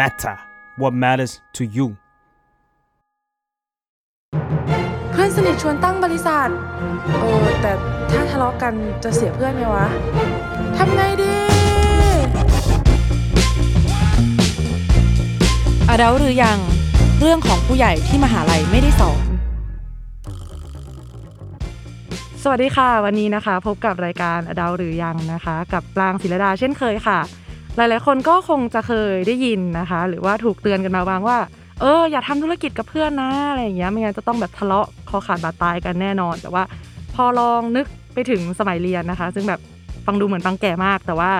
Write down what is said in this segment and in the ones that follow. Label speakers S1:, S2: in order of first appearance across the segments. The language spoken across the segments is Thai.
S1: matter what matters to you
S2: เพื่อนสนิทชวนตั้งบริษัท เออ แต่ถ้าทะเลาะกันจะเสียเพื่อนไหมวะ ทำไงดี
S3: อดัลหรือยังเรื่องของผู้ใหญ่ที่มหาลัยไม่ได้สอน สวัสดีค่ะ วันนี้นะคะ พบกับรายการอดัลหรือยังนะคะ กับปรางศิลดาเช่นเคยค่ะ หลายๆ คนก็คงจะเคยได้ยินนะคะ หรือว่าถูกเตือนกันมาบ้างว่า เอออย่าทำธุรกิจกับเพื่อนนะอะไรอย่างเงี้ยไม่งั้นจะต้องแบบทะเลาะคอขาดบาดตายกันแน่นอน แต่ว่าพอลองนึกไปถึงสมัยเรียนนะคะ ซึ่งแบบฟังดูเหมือนฟังแก่มาก แต่ว่า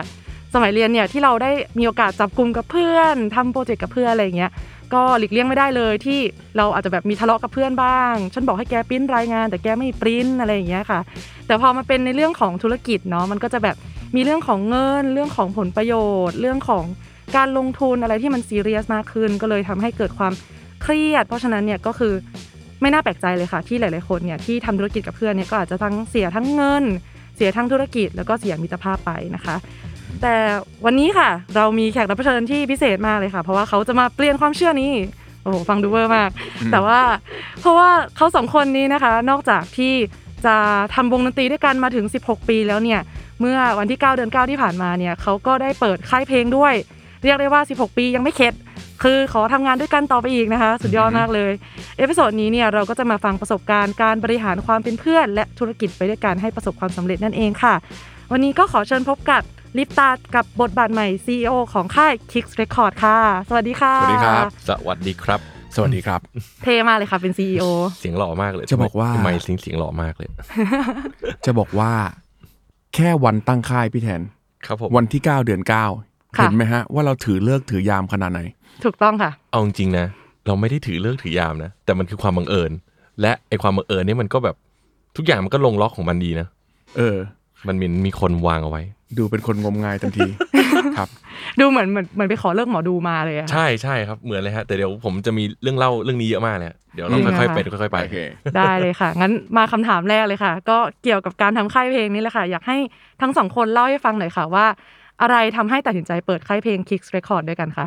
S3: สมัยเรียนเนี่ยที่เราได้มีโอกาสจับกลุ่มกับเพื่อนทำโปรเจกต์กับเพื่อนอะไรอย่างเงี้ยก็หลีกเลี่ยงไม่ได้เลยที่เราอาจจะแบบมีทะเลาะกับเพื่อนบ้าง ฉันบอกให้แกปริ้นรายงาน แต่แกไม่ปริ้นอะไรอย่างเงี้ยค่ะ แต่พอมาเป็นในเรื่องของธุรกิจเนาะมันก็จะแบบ มีเรื่องของเงิน เรื่องของผลประโยชน์ เรื่องของการลงทุนอะไรที่มันซีเรียสมากขึ้น ก็เลยทำให้เกิดความเครียด เพราะฉะนั้นเนี่ยก็คือไม่น่าแปลกใจเลยค่ะ ที่หลาย ๆ คนเนี่ยที่ทำธุรกิจกับเพื่อนเนี่ยก็อาจจะทั้งเสียทั้งเงิน เสียทั้งธุรกิจ แล้วก็เสียมิตรภาพไปนะคะ แต่วันนี้ค่ะ เรามีแขกรับเชิญที่พิเศษมากเลยค่ะ เพราะว่าเขาจะมาเปลี่ยนความเชื่อนี้โอ้โหฟังดูเวอร์มาก แต่ว่าเพราะว่าเขาสองคนนี้นะคะ นอกจากที่จะทำวงดนตรีด้วยกันมาถึง 16 ปีแล้วเนี่ย เมื่อวันที่ 9 เดือน 9 ที่ผ่านมาเนี่ยเขาก็ได้เปิดค่ายเพลงด้วย เรียกได้ว่า 16 ปียังไม่เข็ด คือขอทำงานด้วยกันต่อไปอีกนะคะ สุดยอดมากเลย episode นี้เนี่ยเราก็จะมาฟังประสบการณ์การบริหารความเป็นเพื่อน และธุรกิจไปด้วยกันให้ประสบความสำเร็จนั่นเองค่ะ วันนี้ก็ขอเชิญพบกับลิปตากับบทบาทใหม่ CEO ของค่าย Kicks Records ค่ะ สวัสดีค่ะ
S4: สวัสดีครับ
S5: สวัสดีครับ
S4: สวัสดีครับ
S3: เท่มากเลยค่ะเป็น CEO
S5: เสียงหล่อมากเลย
S4: จะบอกว่า
S5: ทำไมเสียงเสียงหล่อมากเลย
S4: จะบอกว่า แค่วันตั้งค่ายพี่แทน
S5: ครับผม
S4: วันที่ 9 เดือน 9
S3: ค่ะ
S4: เห็นไหมฮะ ว่าเราถือเลิกษ์ถือยามขนาดไหน
S3: ถูกต้องค่ะ
S5: เอาจริงๆนะ เราไม่ได้ถือเลิกษ์ถือยามนะ แต่มันคือความบังเอิญ และไอความบังเอิญนี่มันก็แบบทุกอย่างมันก็ลงล็อกของมันดีนะ
S4: เออ
S5: มันมีมีคนวางเอาไว้
S4: ดูเป็นคนงมงายทันที ครับ
S3: ดูเหมือนเหมือนเหมือนไปขอเลิกหมอดูมาเลยอะ
S5: ใช่ใช่ครับเหมือนเลยฮะแต่เดี๋ยวผมจะมีเรื่องเล่าเรื่องนี้เยอะมากเลยฮะเดี๋ยวเรา
S3: จริงเหรอ
S5: ค่อยๆ
S3: คะ
S5: ไปค่อยๆไป
S4: โอเค
S3: ได้เลยค่ะ งั้นมาคำถามแรกเลยค่ะ ก็เกี่ยวกับการทำค่ายเพลงนี่แหละค่ะ อยากให้ทั้งสองคนเล่าให้ฟังหน่อยค่ะว่า อะไรทำให้ตัดสินใจเปิดค่ายเพลง Kicks Record ด้วยกันคะ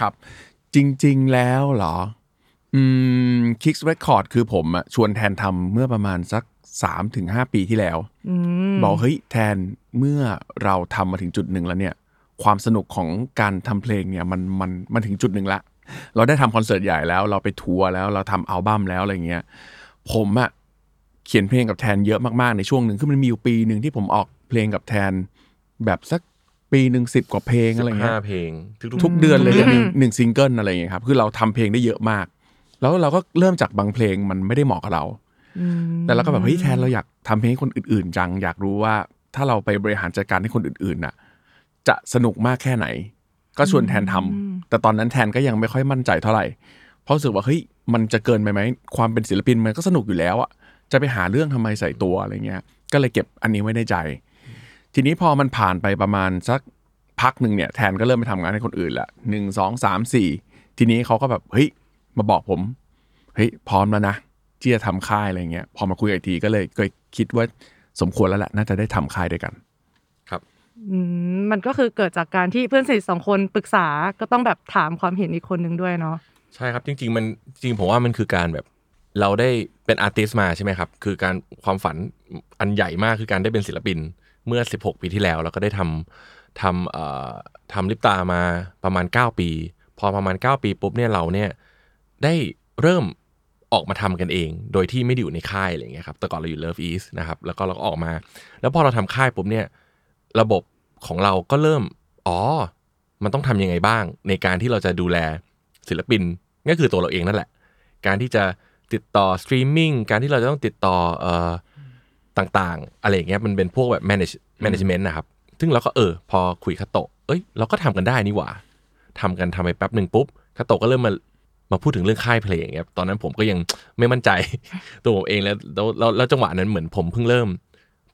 S4: ครับ จริงๆแล้วเหรออืม Kicks Record คือผมอะชวนแทนทำเมื่อประมาณสัก3-5ปีที่แล้ว
S3: อืม
S4: บอกเฮ้ยแทนเมื่อเราทำมาถึงจุดหนึ่งแล้วเนี่ย ความสนุกของการทำเพลงเนี่ยมันมันมันถึงจุดหนึ่งละ เราได้ทำคอนเสิร์ตใหญ่แล้ว เราไปทัวร์แล้วเราทำอัลบั้มแล้วอะไรเงี้ยผมอะเขียนเพลงกับแทนเยอะมาก ๆ ในช่วงหนึ่งคือมันมีอยู่ปีหนึ่งที่ผมออกเพลงกับแทน แบบสักปีหนึ่งสิบกว่าเพลงอะไรเงี้ย
S5: ห้าเพลง ทุกๆ
S4: ทุกเดือนเลยเนี่ยหนึ่งหนึ่งซิงเกิลอะไรอย่างเงี้ยครับคือเราทำเพลงได้เยอะมาก แล้วเราก็เริ่มจากบางเพลงมันไม่ได้เหมาะกับเราแต่เราก็แบบเฮ้ยแทนเราอยากทำเพลงให้คนอื่น ๆ จัง อยากรู้ว่าถ้าเราไปบริหารจัดการให้คนอื่นๆน่ะ จะสนุกมากแค่ไหน ก็ชวนแทนทำแต่ตอนนั้นแทนก็ยังไม่ค่อยมั่นใจเท่าไหร่ เพราะรู้สึกว่าเฮ้ยมันจะเกินไปไหมความเป็นศิลปินมันก็สนุกอยู่แล้วอะจะไปหาเรื่องทำไมใส่ตัวอะไรเงี้ย ก็เลยเก็บอันนี้ไว้ในใจ ทีนี้พอมันผ่านไปประมาณสักพักหนึ่งเนี่ยแทนก็เริ่มไปทำงานให้คนอื่นละหนึ่งสองสามสี่ทีนี้เขาก็แบบเฮ้ยมาบอกผมเฮ้ยพร้อมแล้วนะที่จะทำค่ายอะไรเงี้ยพอมาคุยกันอีกทีก็เลยเคยคิดว่าสมควรแล้วแหละน่าจะได้ทำค่ายด้วยกัน
S3: อื มันก็คือเกิดจากการที่เพื่อนสนิทสองคนปรึกษาก็ต้องแบบถามความเห็นอีกคนนึงด้วยเนาะ
S5: ใช่ครับจริง ๆ มันจริงผมว่ามันคือการแบบเราได้เป็นอาร์ติสมาใช่ไหมครับ คือการความฝันอันใหญ่มากคือการได้เป็นศิลปินเมื่อ 16 ปีที่แล้ว เราก็ได้ทำทำเอ่อทำลิปตามาประมาณ 9 ปี พอประมาณ 9 ปีปุ๊บเนี่ยเราเนี่ยได้เริ่มออกมาทำกันเอง โดยที่ไม่ได้อยู่ในค่ายอะไรอย่างเงี้ยครับแต่ก่อนเราอยู่ LOVEiS นะครับแล้วก็เราก็ออกมา แล้วพอเราทำค่ายปุ๊บเนี่ย ระบบของเราก็เริ่ม อ๋อ มันต้องทำยังไงบ้าง ในการที่เราจะดูแลศิลปินก็คือตัวเราเองนั่นแหละ การที่จะติดต่อสตรีมมิ่งการที่เราจะต้องติดต่อเอ่อต่างๆ อะไรอย่างเงี้ยมันเป็นพวกแบบ manage management นะครับ ซึ่งเราก็เออ พอคุยคาโตะเอ้ยเราก็ทำกันได้นี่หว่าทำกันทำไปแป๊บหนึ่งปุ๊บคาโตะก็เริ่มมามาพูดถึงเรื่องค่ายเพลงอย่างเงี้ยตอนนั้นผมก็ยังไม่มั่นใจตัวผมเองแล้วแล้วแล้วจังหวะนั้นเหมือนผมเพิ่งเริ่ม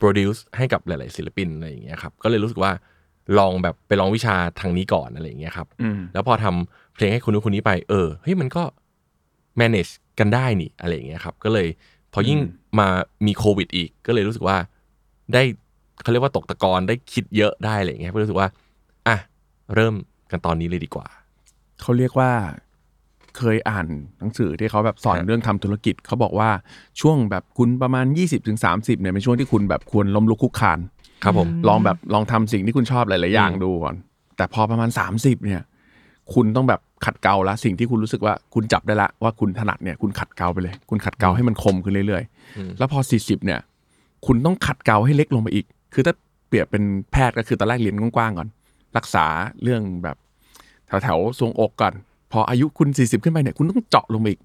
S5: produce ให้กับหลาย ๆ ศิลปินอะไรอย่างเงี้ยครับก็เลยรู้สึกว่าลองแบบไปลองวิชาทางนี้ก่อนอะไรอย่างเงี้ยครับ
S4: อืม
S5: แล้วพอทำเพลงให้คนนู้นคนนี้ไปเออเฮ้ยมันก็ manage กันได้นี่อะไรอย่างเงี้ยครับก็เลยพอยิ่งมามีโควิดอีกก็เลยรู้สึกว่าได้เขาเรียกว่าตกตะกอนได้คิดเยอะได้อะไรอย่างเงี้ยก็รู้สึกว่าอะเริ่มกันตอนนี้เลยดีกว่า
S4: เขาเรียกว่า เคยอ่านหนังสือที่เขาแบบสอน
S5: ครับ
S4: เรื่องทำธุรกิจเขาบอกว่าช่วงแบบคุณประมาณ 20-30ถึง30เนี่ยเป็นช่วงที่คุณแบบควรล้มลุกคลุกคลาน
S5: ครับผม
S4: ลองแบบลองทำสิ่งที่คุณชอบหลายๆอย่าง
S5: อืม
S4: ดูก่อน แต่พอประมาณ 30เนี่ย คุณต้องแบบขัดเกลาละสิ่งที่คุณรู้สึกว่าคุณจับได้ละว่าคุณถนัดเนี่ยคุณขัดเกลาไปเลย คุณขัดเกลาให้มันคมขึ้นเรื่อยๆ แล้วพอ 40เนี่ย คุณต้องขัดเกลาให้เล็กลงไปอีก คือถ้าเปรียบเป็นแพทย์ก็คือตอนแรกเรียนกว้างๆก่อน รักษาเรื่องแบบแถวๆทรวงอกก่อน พออายุคุณ 40 ขึ้นไปเนี่ยคุณต้องเจาะลงไปอีก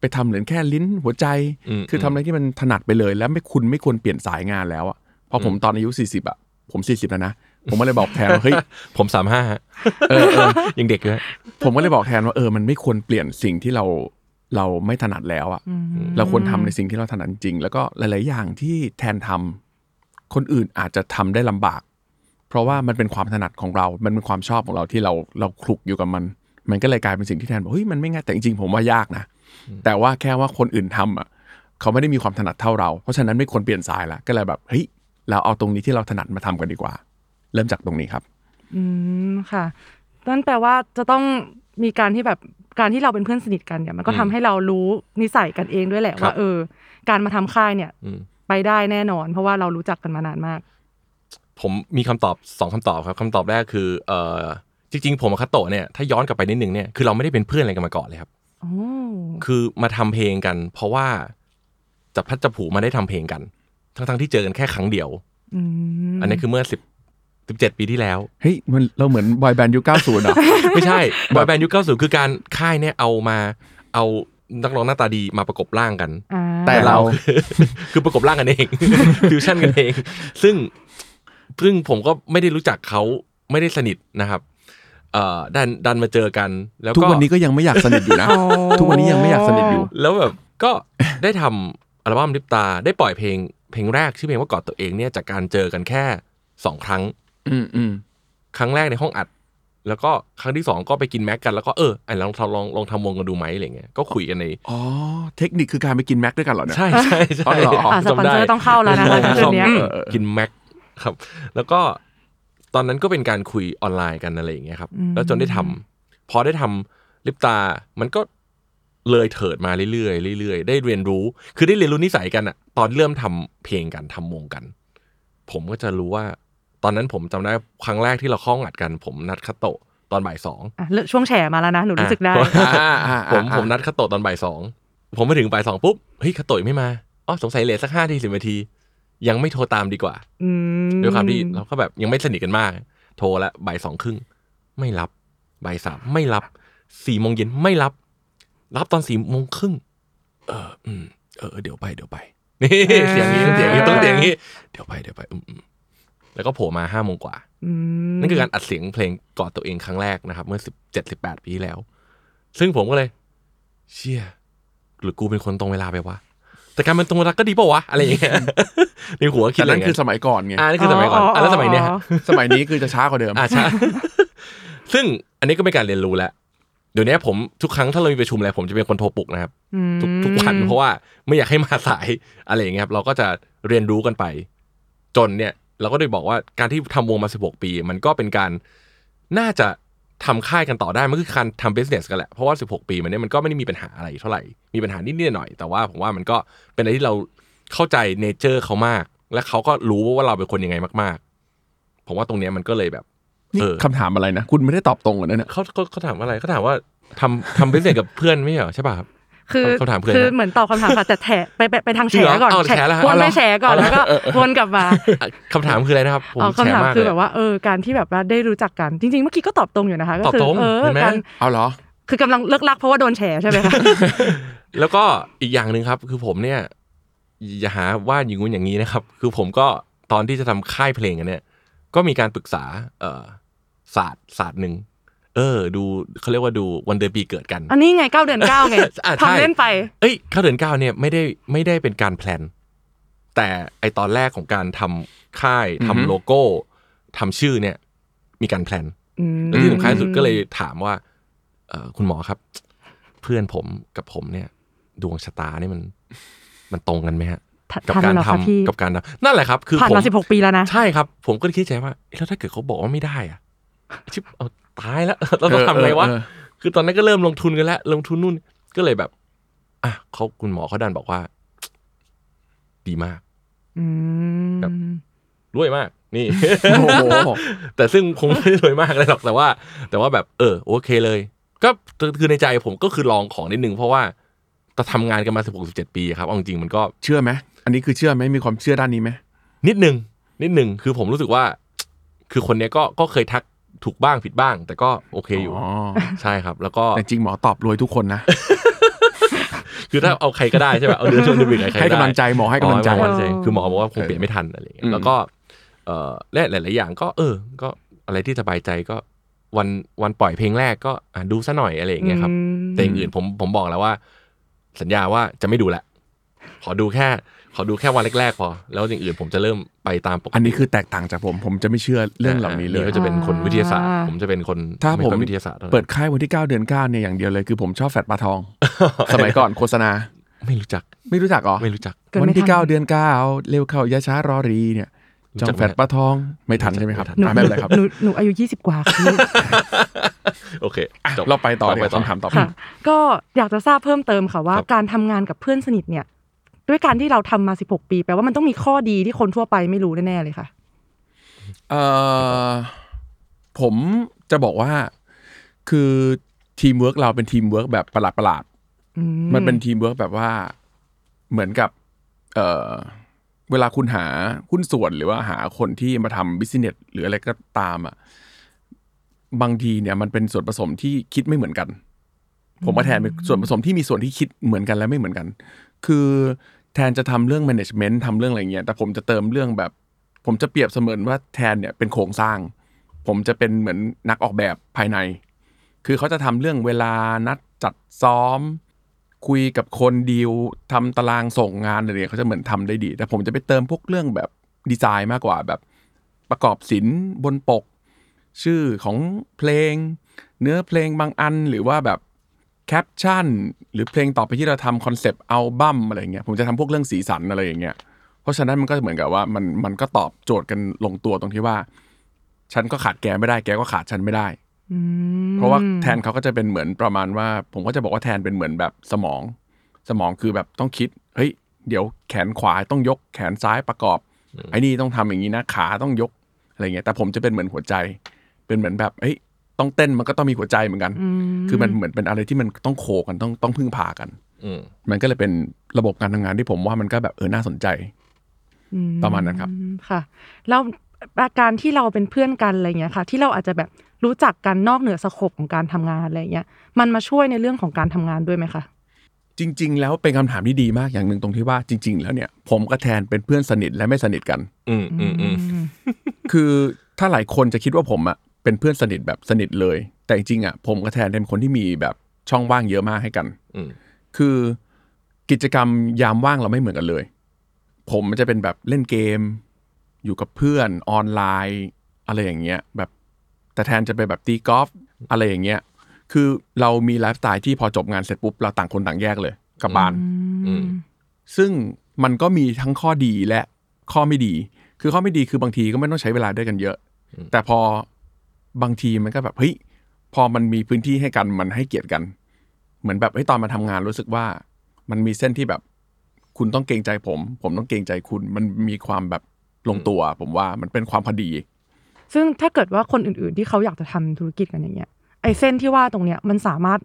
S4: ไปทำเหมือนแค่ลิ้นหัวใจ
S5: อืม
S4: คือทำอะไรที่มันถนัดไปเลย แล้วไม่คุณไม่ควรเปลี่ยนสายงานแล้วอะพอผมตอนอายุ 40อะผม 40 แล้วนะ ผมก็เลยบอกแทนว่าเฮ้ย
S5: ผมสามห้า
S4: เออเออ
S5: ยังเด็กอยู่ฮะ
S4: ผมก็เลยบอกแทนว่าเออมันไม่ควรเปลี่ยนสิ่งที่เราเราไม่ถนัดแล้วอะเราควรทำในสิ่งที่เราถนัดจริง แล้วก็หลาย ๆ อย่างที่แทนทำคนอื่นอาจจะทำได้ลำบาก เพราะว่ามันเป็นความถนัดของเรา มันเป็นความชอบของเราที่เราเราคลุกอยู่กับมัน มันก็เลยกลายเป็นสิ่งที่แทนบอกเฮ้ยมันไม่ง่ายแต่จริงๆผมว่ายากนะแต่ว่าแค่ว่าคนอื่นทำอะเขาไม่ได้มีความถนัดเท่าเรา เพราะฉะนั้นไม่ควรเปลี่ยนสายละก็เลยแบบเฮ้ยเราเอาตรงนี้ที่เราถนัดมาทำกันดีกว่า เริ่มจากตรงนี้ครับ
S3: อืมค่ะนั่นแปลว่าจะต้องมีการที่แบบการที่เราเป็นเพื่อนสนิทกันเนี่ยมันก็ทำให้เรารู้นิสัยกันเองด้วยแหละ
S5: ครับ
S3: ว่าเออ การมาทำค่ายเนี่ย
S5: อืม
S3: ไปได้แน่นอน เพราะว่าเรารู้จักกันมานานมาก
S5: ผมมีคำตอบสองคำตอบครับคำตอบแรกคือ เออ จริงๆ ผมกับคาโตะเนี่ยถ้าย้อนกลับไปนิดนึงเนี่ยคือเราไม่ได้เป็นเพื่อนอะไรกันมาก่อนเลยครับ
S3: โอ้
S5: คือมาทำเพลงกัน เพราะว่าจับพัดจับผูมาได้ทำเพลงกัน ทั้งๆที่เจอกันแค่ครั้งเดียว
S3: อืม
S5: อันนี้คือเมื่อสิบสิบเจ็ดปีที่แล้ว
S4: เฮ้ยมันเราเหมือนบอยแบนด์ยุค90อะ
S5: ไม่ใช่บอยแบนด์ยุคเก้าสิบคือการค่ายเนี่ยเอามาเอานักร้องหน้าตาดีมาประกบร่างกัน
S3: อ่า
S4: แต่เรา
S5: คือประกบร่างกันเองฟิวชั่นกันเอง ซึ่งซึ่งผมก็ไม่ได้รู้จักเขาไม่ได้สนิทนะครับ เอ่อดันดันมาเจอกัน แล้ว
S4: ทุก
S5: ก็
S4: วันนี้ก็ยังไม่อยากสนิทอยู่นะ ทุกวันนี้ยังไม่อยากสนิทอยู่
S5: แล้วแบบก็ได้ทำอัลบั้มลิปตาได้ปล่อยเพลงเพลงแรกชื่อเพลงว่ากอดตัวเองเนี่ยจากการเจอกันแค่สองครั้ง
S4: อืมอืม
S5: ครั้งแรกในห้องอัด แล้วก็ครั้งที่สองก็ไปกินแม็กกันแล้วก็เออไอ้ลองลองลองลองทำวงกันดูไหมอะไรเงี้ยก็คุยกันใน
S4: อ๋อเทคนิคคือการไปกินแม็กด้วยกันเหรอเนี่ย
S5: ใช่ใช่ใช่
S4: อ๋อเหรอ
S3: อะสปอนเซอร์ต้องเข้าแล้วนะคะคืนเนี้ย
S5: เออกินแม็กครับ แล้วก็ ตอนนั้นก็เป็นการคุยออนไลน์กันอะไรอย่างเงี้ยครับ
S3: อืม
S5: แล้วจนได้ทำพอได้ทำลิปตา มันก็เลยเถิดมาเรื่อยๆเรื่อยๆ ได้เรียนรู้ คือได้เรียนรู้นิสัยกันอะตอนเริ่มทำเพลงกันทำวงกัน ผมก็จะรู้ว่า ตอนนั้นผมจำได้ครั้งแรกที่เราเข้าอัดกัน ผมนัดคาโตะตอนบ่ายสอง
S3: อะเรื่องช่วงแฉมาแล้วนะหนูรู้สึกได้
S4: อ่าอ่า
S5: ผม
S4: อ่า
S5: ผมนัดคาโตะตอนบ่ายสอง ผมไปถึงบ่ายสองปุ๊บ เฮ้ยคาโตะยังไม่มา อ๋อสงสัยเลทสักห้าทีสิบนาที ยังไม่โทรตามดีกว่า
S3: อืม
S5: ด้วยความที่เราก็แบบยังไม่สนิทกันมาก โทรแล้วบ่ายสองครึ่งไม่รับบ่ายสามไม่รับสี่โมงเย็นไม่รับ รับตอนสี่โมงครึ่งเอออืมเออเดี๋ยวไปเดี๋ยวไปนี่เสียงนี้เสียงนี้ต้องเสียงนี้ เดี๋ยวไปเดี๋ยวไปอืมอืมแล้วก็โผล่มาห้าโมงกว่า
S3: อืม
S5: นั่นคือการอัดเสียงเพลงกอดตัวเองครั้งแรกนะครับ เมื่อสิบเจ็ดสิบแปดปีที่แล้ว ซึ่งผมก็เลย เชี่ยหรือกูเป็นคนตรงเวลาไปวะ แต่การเป็นตรงเวลาก็ดีป่าวะอะไรอย่างเงี้ยในหัวคิด
S4: แต่
S5: อะไร
S4: นั่นคือสมัยก่อนไง
S5: อ่านั่นคือสมัยก่อนอะแล้วสมัยเนี้ยฮะ
S4: สมัยนี้คือจะช้ากว่าเดิม
S5: อ่าใช่ซึ่งอันนี้ก็เป็นการเรียนรู้แล้วเดี๋ยวนี้ผมทุกครั้งถ้าเรามีประชุมอะไรผมจะเป็นคนโทรปลุกนะครับ
S3: อืม
S5: ทุกทุกวันเพราะว่าไม่อยากให้มาสายอะไรอย่างเงี้ยครับ เราก็จะเรียนรู้กันไป จนเนี่ย เราก็ได้บอกว่าการที่ทำวงมา16ปี มันก็เป็นการน่าจะ ทำค่ายกันต่อได้ มันคือการทำ business กันแหละ เพราะว่า 16 ปีมันเนี่ยมันก็ไม่ได้มีปัญหาอะไรเท่าไหร่ มีปัญหานิดๆหน่อยๆแต่ว่าผมว่ามันก็เป็นอะไรที่เราเข้าใจเนเจอร์เขามาก และเขาก็รู้ว่าเราเป็นคนยังไงมากๆ ผมว่าตรงเนี้ยมันก็เลยแบบ
S4: นี่
S5: เออ
S4: คำถามอะไรนะ คุณไม่ได้ตอบตรงเหรอเนี่ย
S5: เขาเขาเขาถามว่าอะไรเขาถามว่าทำทำ business กับเพื่อนไม่ใช่เหรอใช่ป่ะครับ
S3: คือ
S5: เขาถามเพื่อน
S3: คือ
S5: นะ
S3: เหมือนตอบคำถามค่ะแต่แถไปไปไปทาง
S5: จริ
S3: แฉ
S5: งเหรอ
S3: ก่อน
S5: เอาแฉแล้วฮะ
S3: วนไป
S5: เอาเหรอ
S3: แฉก่อนแล้วก็วนกลับมา
S5: อะคำถามคืออะไรนะครับผม
S3: อ๋อ
S5: แช
S3: คำ
S5: ร์
S3: ถาม
S5: มาก
S3: คือ
S5: เลย
S3: แบบว่าเออการที่แบบว่าได้รู้จักกันจริงๆเมื่อกี้ก็ตอบตรงอยู่นะคะก็
S5: ตอบ
S3: คื
S5: ตรง
S3: เออ
S5: เห็นไหม
S3: การ
S4: เอาเหรอ
S3: คือกำลังเลิกลักเพราะว่าโดนแฉใช่ไหมคะ
S5: แล้วก็อีกอย่างหนึ่งครับ คือผมเนี่ย อย่าหาว่าอย่างงู้นอย่างนี้นะครับ คือผมก็ตอนที่จะทำค่ายเพลงกันเนี่ย ก็มีการปรึกษาเอ่อศาสตร์ศาสตร์หนึ่ง เออ ดูเขาเรียกว่าดูวันเดือนปีเกิดกัน
S3: อันนี้ไงเก้าเดือนเก้าไง
S5: อะใช่
S3: ทำเล่นไป
S5: เอ้ยเข้าเดือนเก้าเนี่ยไม่ได้ไม่ได้เป็นการแพลนแต่ไอตอนแรกของการทำค่ายทำ
S4: อือฮึ
S5: โลโก้ทำชื่อเนี่ย มีการแพลน
S3: อืม
S5: และที่สำคัญที่สุดก็เลยถามว่าเออคุณหมอครับ เพื่อนผมกับผมเนี่ย ดวงชะตาเนี่ยมัน มันตรงกันไหมฮะ
S3: ทัน
S5: กับ
S3: ทัน
S5: การ
S3: เหรอ
S5: ทำ
S3: คะพี่
S5: กับการทำนั่นแหละครับ คือ
S3: ผ่าน
S5: ผม
S3: มาสิบหกปีแล้วนะ
S5: ใช่ครับ ผมก็เลยคิดใจว่าเอ๊ะแล้วถ้าเกิดเขาบอกว่าไม่ได้อะชิบเอา ตายแล้วเราต้องทำไงวะ
S4: เออเออ
S5: คือตอนนั้นก็เริ่มลงทุนกันแล้ว ลงทุนนู่นก็เลยแบบอะเขาคุณหมอเขาดันบอกว่า ดีมาก
S3: อืม
S5: แบบรวยมาก นี่
S4: โอ้โห
S5: แต่ซึ่งคงไม่ได้รวยมากเลยหรอกแต่ว่า แต่ว่าแบบ เออ โอเคเลย ก็คือในใจผมก็คือลองของนิดนึงเพราะว่าเราทำงานกันมาสิบหกสิบเจ็ดปีครับเอาจริงๆมันก็
S4: เชื่อไหมอันนี้คือเชื่อไหมมีความเชื่อด้านนี้ไหม
S5: นิดหนึ่งนิดหนึ่งคือผมรู้สึกว่า คือคนเนี้ยก็ก็เคยทัก ถูกบ้างผิดบ้าง แต่ก็โอเคอยู่
S4: อ๋อ
S5: ใช่ครับ แล้วก็
S4: แต่จริงหมอตอบรวยทุกคนนะ
S5: คือถ้าเอาใครก็ได้ใช่ไหมเอาเดือนชวนเดือนบิกใครก็ได้
S4: ให้กำลังใจหมอให้กำลังใจ
S5: อ๋อให้กำลังใจคือหมอบอกว่าคง
S4: เออ
S5: เปลี่ยนไม่ทันอะไรอย่างเงี้
S4: อื
S5: ย
S4: ม
S5: แล้วก็เอ่อและหลาย ๆ อย่างก็ เออ ก็อะไรที่สบายใจก็วันวันปล่อยเพลงแรกก็อะดูซะหน่อยอะไรอย่างเงี้ยครับ
S3: อืม
S5: แต่อย่างอื่นผมผมบอกแล้วว่า สัญญาว่าจะไม่ดูแหละขอดูแค่ ขอดูแค่วันแรกๆพอ แล้วอย่างอื่นผมจะเริ่มไปตามปกติ
S4: อันนี้คือแตกต่างจากผม ผมจะไม่เชื่อเรื่องเหล่านี้เลย
S5: ก็จะเป็นคนวิทยาศาสตร์
S3: อ่า
S5: ผมจะเป็นคน
S4: ถ้า
S5: ไค่
S4: ผ
S5: อย
S4: ม
S5: วิทยาศาสตร์ท่าไหร่
S4: เปิดค่ายวันที่ 9 เดือน 9 เนี่ยอย่างเดียวเลยคือผมชอบแฟดปลาทอง สมัยก่อนโฆษณา
S5: ไม่รู้จัก
S4: ไม่รู้จักเหรอ
S5: ไม่รู้จัก
S3: เกิด
S4: วัน
S3: ไม่
S4: ที่
S3: ทัน
S4: 9เดือน 9 เร็วเข้าอยาช้ารอรีเนี่ย
S5: รู้
S4: จอ
S5: จั
S4: ง
S5: ก
S4: แฟดปลาทองไม่ทันใช่ไหมครับ
S3: หนู
S4: อ่าไม่เป็นไรครับ
S3: หนูหนูอายุยี่สิบกว่าค่ะพี่
S5: โอเคจบ
S4: เราไปต่อ
S5: ไป
S4: เลย
S5: ต่อ
S4: คำถามต่อไป
S3: ค่ะก็อยากจะทราบเพิ่มเติมค่ะว่า
S5: ครับ
S3: การทำงานกับเพื่อนสนิทเนี่ย ด้วยการที่เราทำมา 16 ปีแปลว่ามันต้องมีข้อดีที่คนทั่วไปไม่รู้แน่ๆเลยค่ะ
S4: เอ่อผมจะบอกว่าคือทีมเวิร์กเราเป็นทีมเวิร์กแบบประหลาดประหลาดๆ
S3: อื
S4: มันเป็นทีมเวิร์กแบบว่าเหมือนกับ เอ่อเวลาคุณหาหุ้นส่วนหรือว่าหาคนที่มาทำ business หรืออะไรก็ตามอะบางทีเนี่ยมันเป็นส่วนผสมที่คิดไม่เหมือนกัน ผมว่าแทนเป็นส่วนผสมที่มีส่วนที่คิดเหมือนกันและไม่เหมือนกัน คือ แทนจะทำเรื่อง management ทำเรื่องอะไรเงี้ยแต่ผมจะเติมเรื่องแบบ ผมจะเปรียบเสมือนว่าแทนเนี่ยเป็นโครงสร้าง ผมจะเป็นเหมือนนักออกแบบภายใน คือเขาจะทำเรื่องเวลานัดจัดซ้อม คุยกับคนดีลทำตารางส่งงานอะไรเนี่ยเขาจะเหมือนทำได้ดี แต่ผมจะไปเติมพวกเรื่องแบบดีไซน์มากกว่าแบบประกอบศิลป์บนปก ชื่อของเพลง เนื้อเพลงบางอันหรือว่าแบบ แคปชั่น หรือเพลงต่อไปที่เราทำ concept อัลบั้มอะไรอย่างเงี้ยผมจะทำพวกเรื่องสีสันอะไรอย่างเงี้ยเพราะฉะนั้นมันก็เหมือนกับว่ามันมันก็ตอบโจทย์กันลงตัวตรงที่ว่า ฉันก็ขาดแกไม่ได้แกก็ขาดฉันไม่ได้
S3: อืม
S4: เพราะว่าแทนเขาก็จะเป็นเหมือนประมาณว่า ผมก็จะบอกว่าแทนเป็นเหมือนแบบสมอง สมองคือแบบต้องคิดเฮ้ยเดี๋ยวแขนขวาต้องยกแขนซ้ายประกอบไอ้นี่ต้องทำอย่างนี้นะขาต้องยกอะไรเงี้ยแต่ผมจะเป็นเหมือนหัวใจ เป็นเหมือนแบบเฮ้ย ต้องเต้นมันก็ต้องมีหัวใจเหมือนกัน คือมันเหมือนเป็นอะไรที่มันต้องโคกันต้องต้องพึ่งพากัน
S5: อืม
S4: มันก็เลยเป็นระบบการทำงานที่ผมว่ามันก็แบบเออน่าสนใจ
S3: อื
S4: ประมาณนั้นครับ
S3: ค่ะแล้วอาการที่เราเป็นเพื่อนกันอะไรเงี้ยค่ะ ที่เราอาจจะแบบรู้จักกันนอกเหนือสโคปของการทำงานอะไรเงี้ย มันมาช่วยในเรื่องของการทำงานด้วยไหมคะ
S4: จริง ๆ แล้วเป็นคำถามที่ดีมากอย่างหนึ่งตรงที่ว่าจริง ๆ แล้วเนี่ยผมกับแทนเป็นเพื่อนสนิทและไม่สนิทกัน
S5: อืมอืมอืม
S4: คือถ้าหลายคนจะคิดว่าผมอะ เป็นเพื่อนสนิทแบบสนิทเลย แต่จริงๆอะผมกับแทนเป็นคนที่มีแบบช่องว่างเยอะมากให้กัน
S5: อืม
S4: คือกิจกรรมยามว่างเราไม่เหมือนกันเลย ผมมันจะเป็นแบบเล่นเกม อยู่กับเพื่อนออนไลน์ อะไรอย่างเงี้ย แบบแต่แทนจะไปแบบตีกอล์ฟอะไรอย่างเงี้ย คือเรามีไลฟ์สไตล์ที่พอจบงานเสร็จปุ๊บเราต่างคนต่างแยกเลยกลับบ้าน
S5: อืม
S4: ซึ่งมันก็มีทั้งข้อดีและข้อไม่ดี คือข้อไม่ดีคือบางทีก็ไม่ต้องใช้เวลาด้วยกันเยอะ แต่พอ บางทีมันก็แบบเฮ้ยพอมันมีพื้นที่ให้กันมันให้เกียรติกัน เหมือนแบบเฮ้ยตอนมาทำงานรู้สึกว่า มันมีเส้นที่แบบ คุณต้องเกรงใจผม ผมต้องเกรงใจคุณ มันมีความแบบลงตัว ผมว่ามันเป็นความพอดี
S3: ซึ่งถ้าเกิดว่าคนอื่นๆ ที่เขาอยากจะทำธุรกิจกันอย่างเงี้ยไอ้เส้นที่ว่าตรงเนี้ยมันสามารถ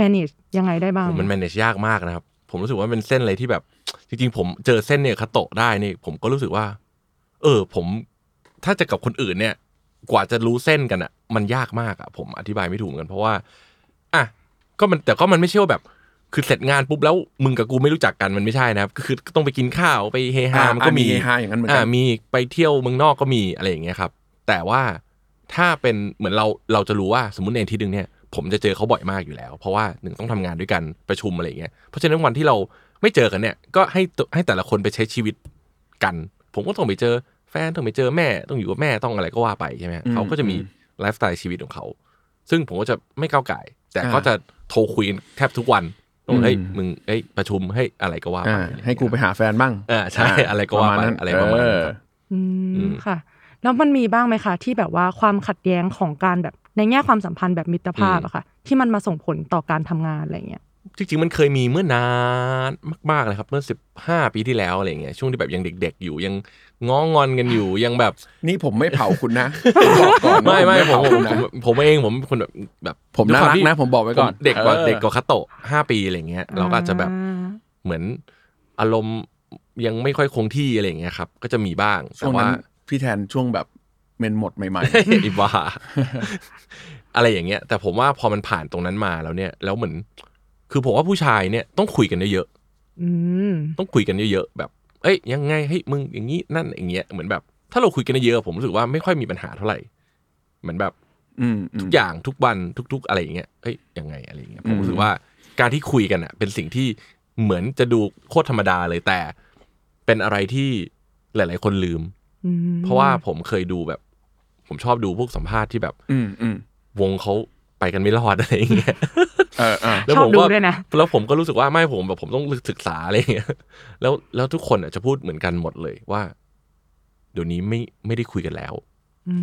S3: manage ยังไงได้บ้าง
S5: มัน manage ยากมากนะครับ ผมรู้สึกว่าเป็นเส้นอะไรที่แบบ จริงๆ ผมเจอเส้นเนี่ยคาโตะได้นี่ผมก็รู้สึกว่า เออ ผมถ้าจะกับคนอื่นเนี่ย กว่าจะรู้เส้นกันอะมันยากมากอะผมอธิบายไม่ถูกเหมือนกันเพราะว่าอะก็มันแต่ก็มันไม่ใช่ว่าแบบ คือเสร็จงานปุ๊บแล้วมึงกับกูไม่รู้จักกันมันไม่ใช่นะครับก็คือต้องไปกินข้าวไปเฮฮา
S4: อ่า
S5: มันก็
S4: อ่ามี
S5: มี
S4: เฮฮาอย่างนั้นเหมือนกัน
S5: มีไปเที่ยวเมืองนอกก็มีอะไรอย่างเงี้ยครับ แต่ว่าถ้าเป็นเหมือนเราเราจะรู้ว่าสมมติในอาที่หนึ่งเนี่ยผมจะเจอเขาบ่อยมากอยู่แล้ว เพราะว่าหนึ่งต้องทำงานด้วยกันประชุมอะไรอย่างเงี้ยเพราะฉะนั้นวันที่เราไม่เจอกันเนี่ย ก็ให้ตัวให้แต่ละคนไปใช้ชีวิตกัน ผมก็ต้องไปเจอ แฟนต้องไปเจอแม่ต้องอยู่กับแม่ต้องอะไรก็ว่าไปใช่ไหม
S4: อืม
S5: เขาก็จะมี
S4: อืม
S5: ไลฟ์สไตล์ชีวิตของเขา ซึ่งผมก็จะไม่ก้าวไก่ายแต่
S4: อ่า
S5: ก็จะโทรคุยกันแทบทุกวันต้องเฮ้ย
S4: อืม
S5: มึงเฮ้ยประชุมให้ยอะไรก็ว่าไป
S4: อ่าให้กูไปหาแฟนบ้าง
S5: อ่าใช่อะไรก็ว่าไปอะไรประมาณนั้นครับ
S3: อื
S5: อื
S3: ม
S5: ม
S3: ค่ะ แล้วมันมีบ้างไหมคะที่แบบว่าความขัดแย้งของการแบบในแง่ความสัมพันธ์แบบมิตรภาพ
S5: อืม
S3: อะค่ะ ที่มันมาส่งผลต่อการทำงานอะไรเงี้ย
S5: จริงๆมันเคยมีเมื่อนานมากๆเลยครับ เมื่อสิบห้าปีที่แล้วอะไรเงี้ยช่วงที่แบบยังเด็ก ๆ อยู่ยังง้องอนกันอยู่ยังแบบ
S4: นี่ผมไม่เผาคุณนะบอกก่อนว่า
S5: ไม่ไม่ผม
S4: เผา
S5: ผม
S4: คุณ
S5: ผม
S4: นะ
S5: ผมเองผมเป็นคนแบบแบบ
S4: ผมน่ารัก
S5: ด้วยคว
S4: นะ
S5: ที่
S4: ผมบอกไว้ก่อน
S5: ผมเด็กกว่า
S4: ออ
S5: เด็กกว่าคาโตะห้าปีอะไรเงี้ยเราก็อาจจะแบบเหมือนอารมณ์ยังไม่ค่อยคงที่อะไรเงี้ยครับ ก็จะมีบ้าง
S4: ช่
S5: แต่
S4: วง
S5: ว่า
S4: นั้นพี่แทนช่วงแบบเมนหมดใหม่
S5: อีบ้าอะไรอย่างเงี้ย แต่ผมว่าพอมันผ่านตรงนั้นมาแล้วเนี่ย แล้วเหมือน คือผมว่าผู้ชายเนี่ยต้องคุยกันเยอะ
S3: อืม
S5: ๆต้องคุยกันเยอะๆแบบ เอ้ยยังไงเฮ้ยมึงอย่างนี้นั่นอย่างเงี้ยเหมือนแบบ ถ้าเราคุยกันเยอะๆผมรู้สึกว่าไม่ค่อยมีปัญหาเท่าไหร่เหมือนแบบ
S4: ๆอืมอืม
S5: ทุกอย่างทุกวันทุก ๆ อะไรอย่างเงี้ยเอ้ยยังไงอะไรอย่างเงี้ยผมรู้สึกว่าการที่คุยกันอะ เป็นสิ่งที่เหมือนจะดูโคตรธรรมดาเลยแต่ เป็นอะไรที่หลาย ๆ คนลืม
S3: อืม
S5: เพราะว่าผมเคยดูแบบ ผมชอบดูพวกสัมภาษณ์ที่แบบ
S4: อืมอืม
S5: วงเขา ไปกันไม่รอดอะไรอย่างเงี้ย
S4: เออเออ
S5: แล้ว
S3: ชอ
S5: ผ
S3: บ
S5: ม
S3: ดู
S5: ก็
S3: ด้วยนะ
S5: แล้วผมก็รู้สึกว่าไม่ผมแบบผมต้องศึกษาอะไรอย่างเงี้ยแล้วแล้วทุกคนอะจะพูดเหมือนกันหมดเลยว่า เดี๋ยวนี้ไม่ไม่ได้คุยกันแล้ว
S3: อื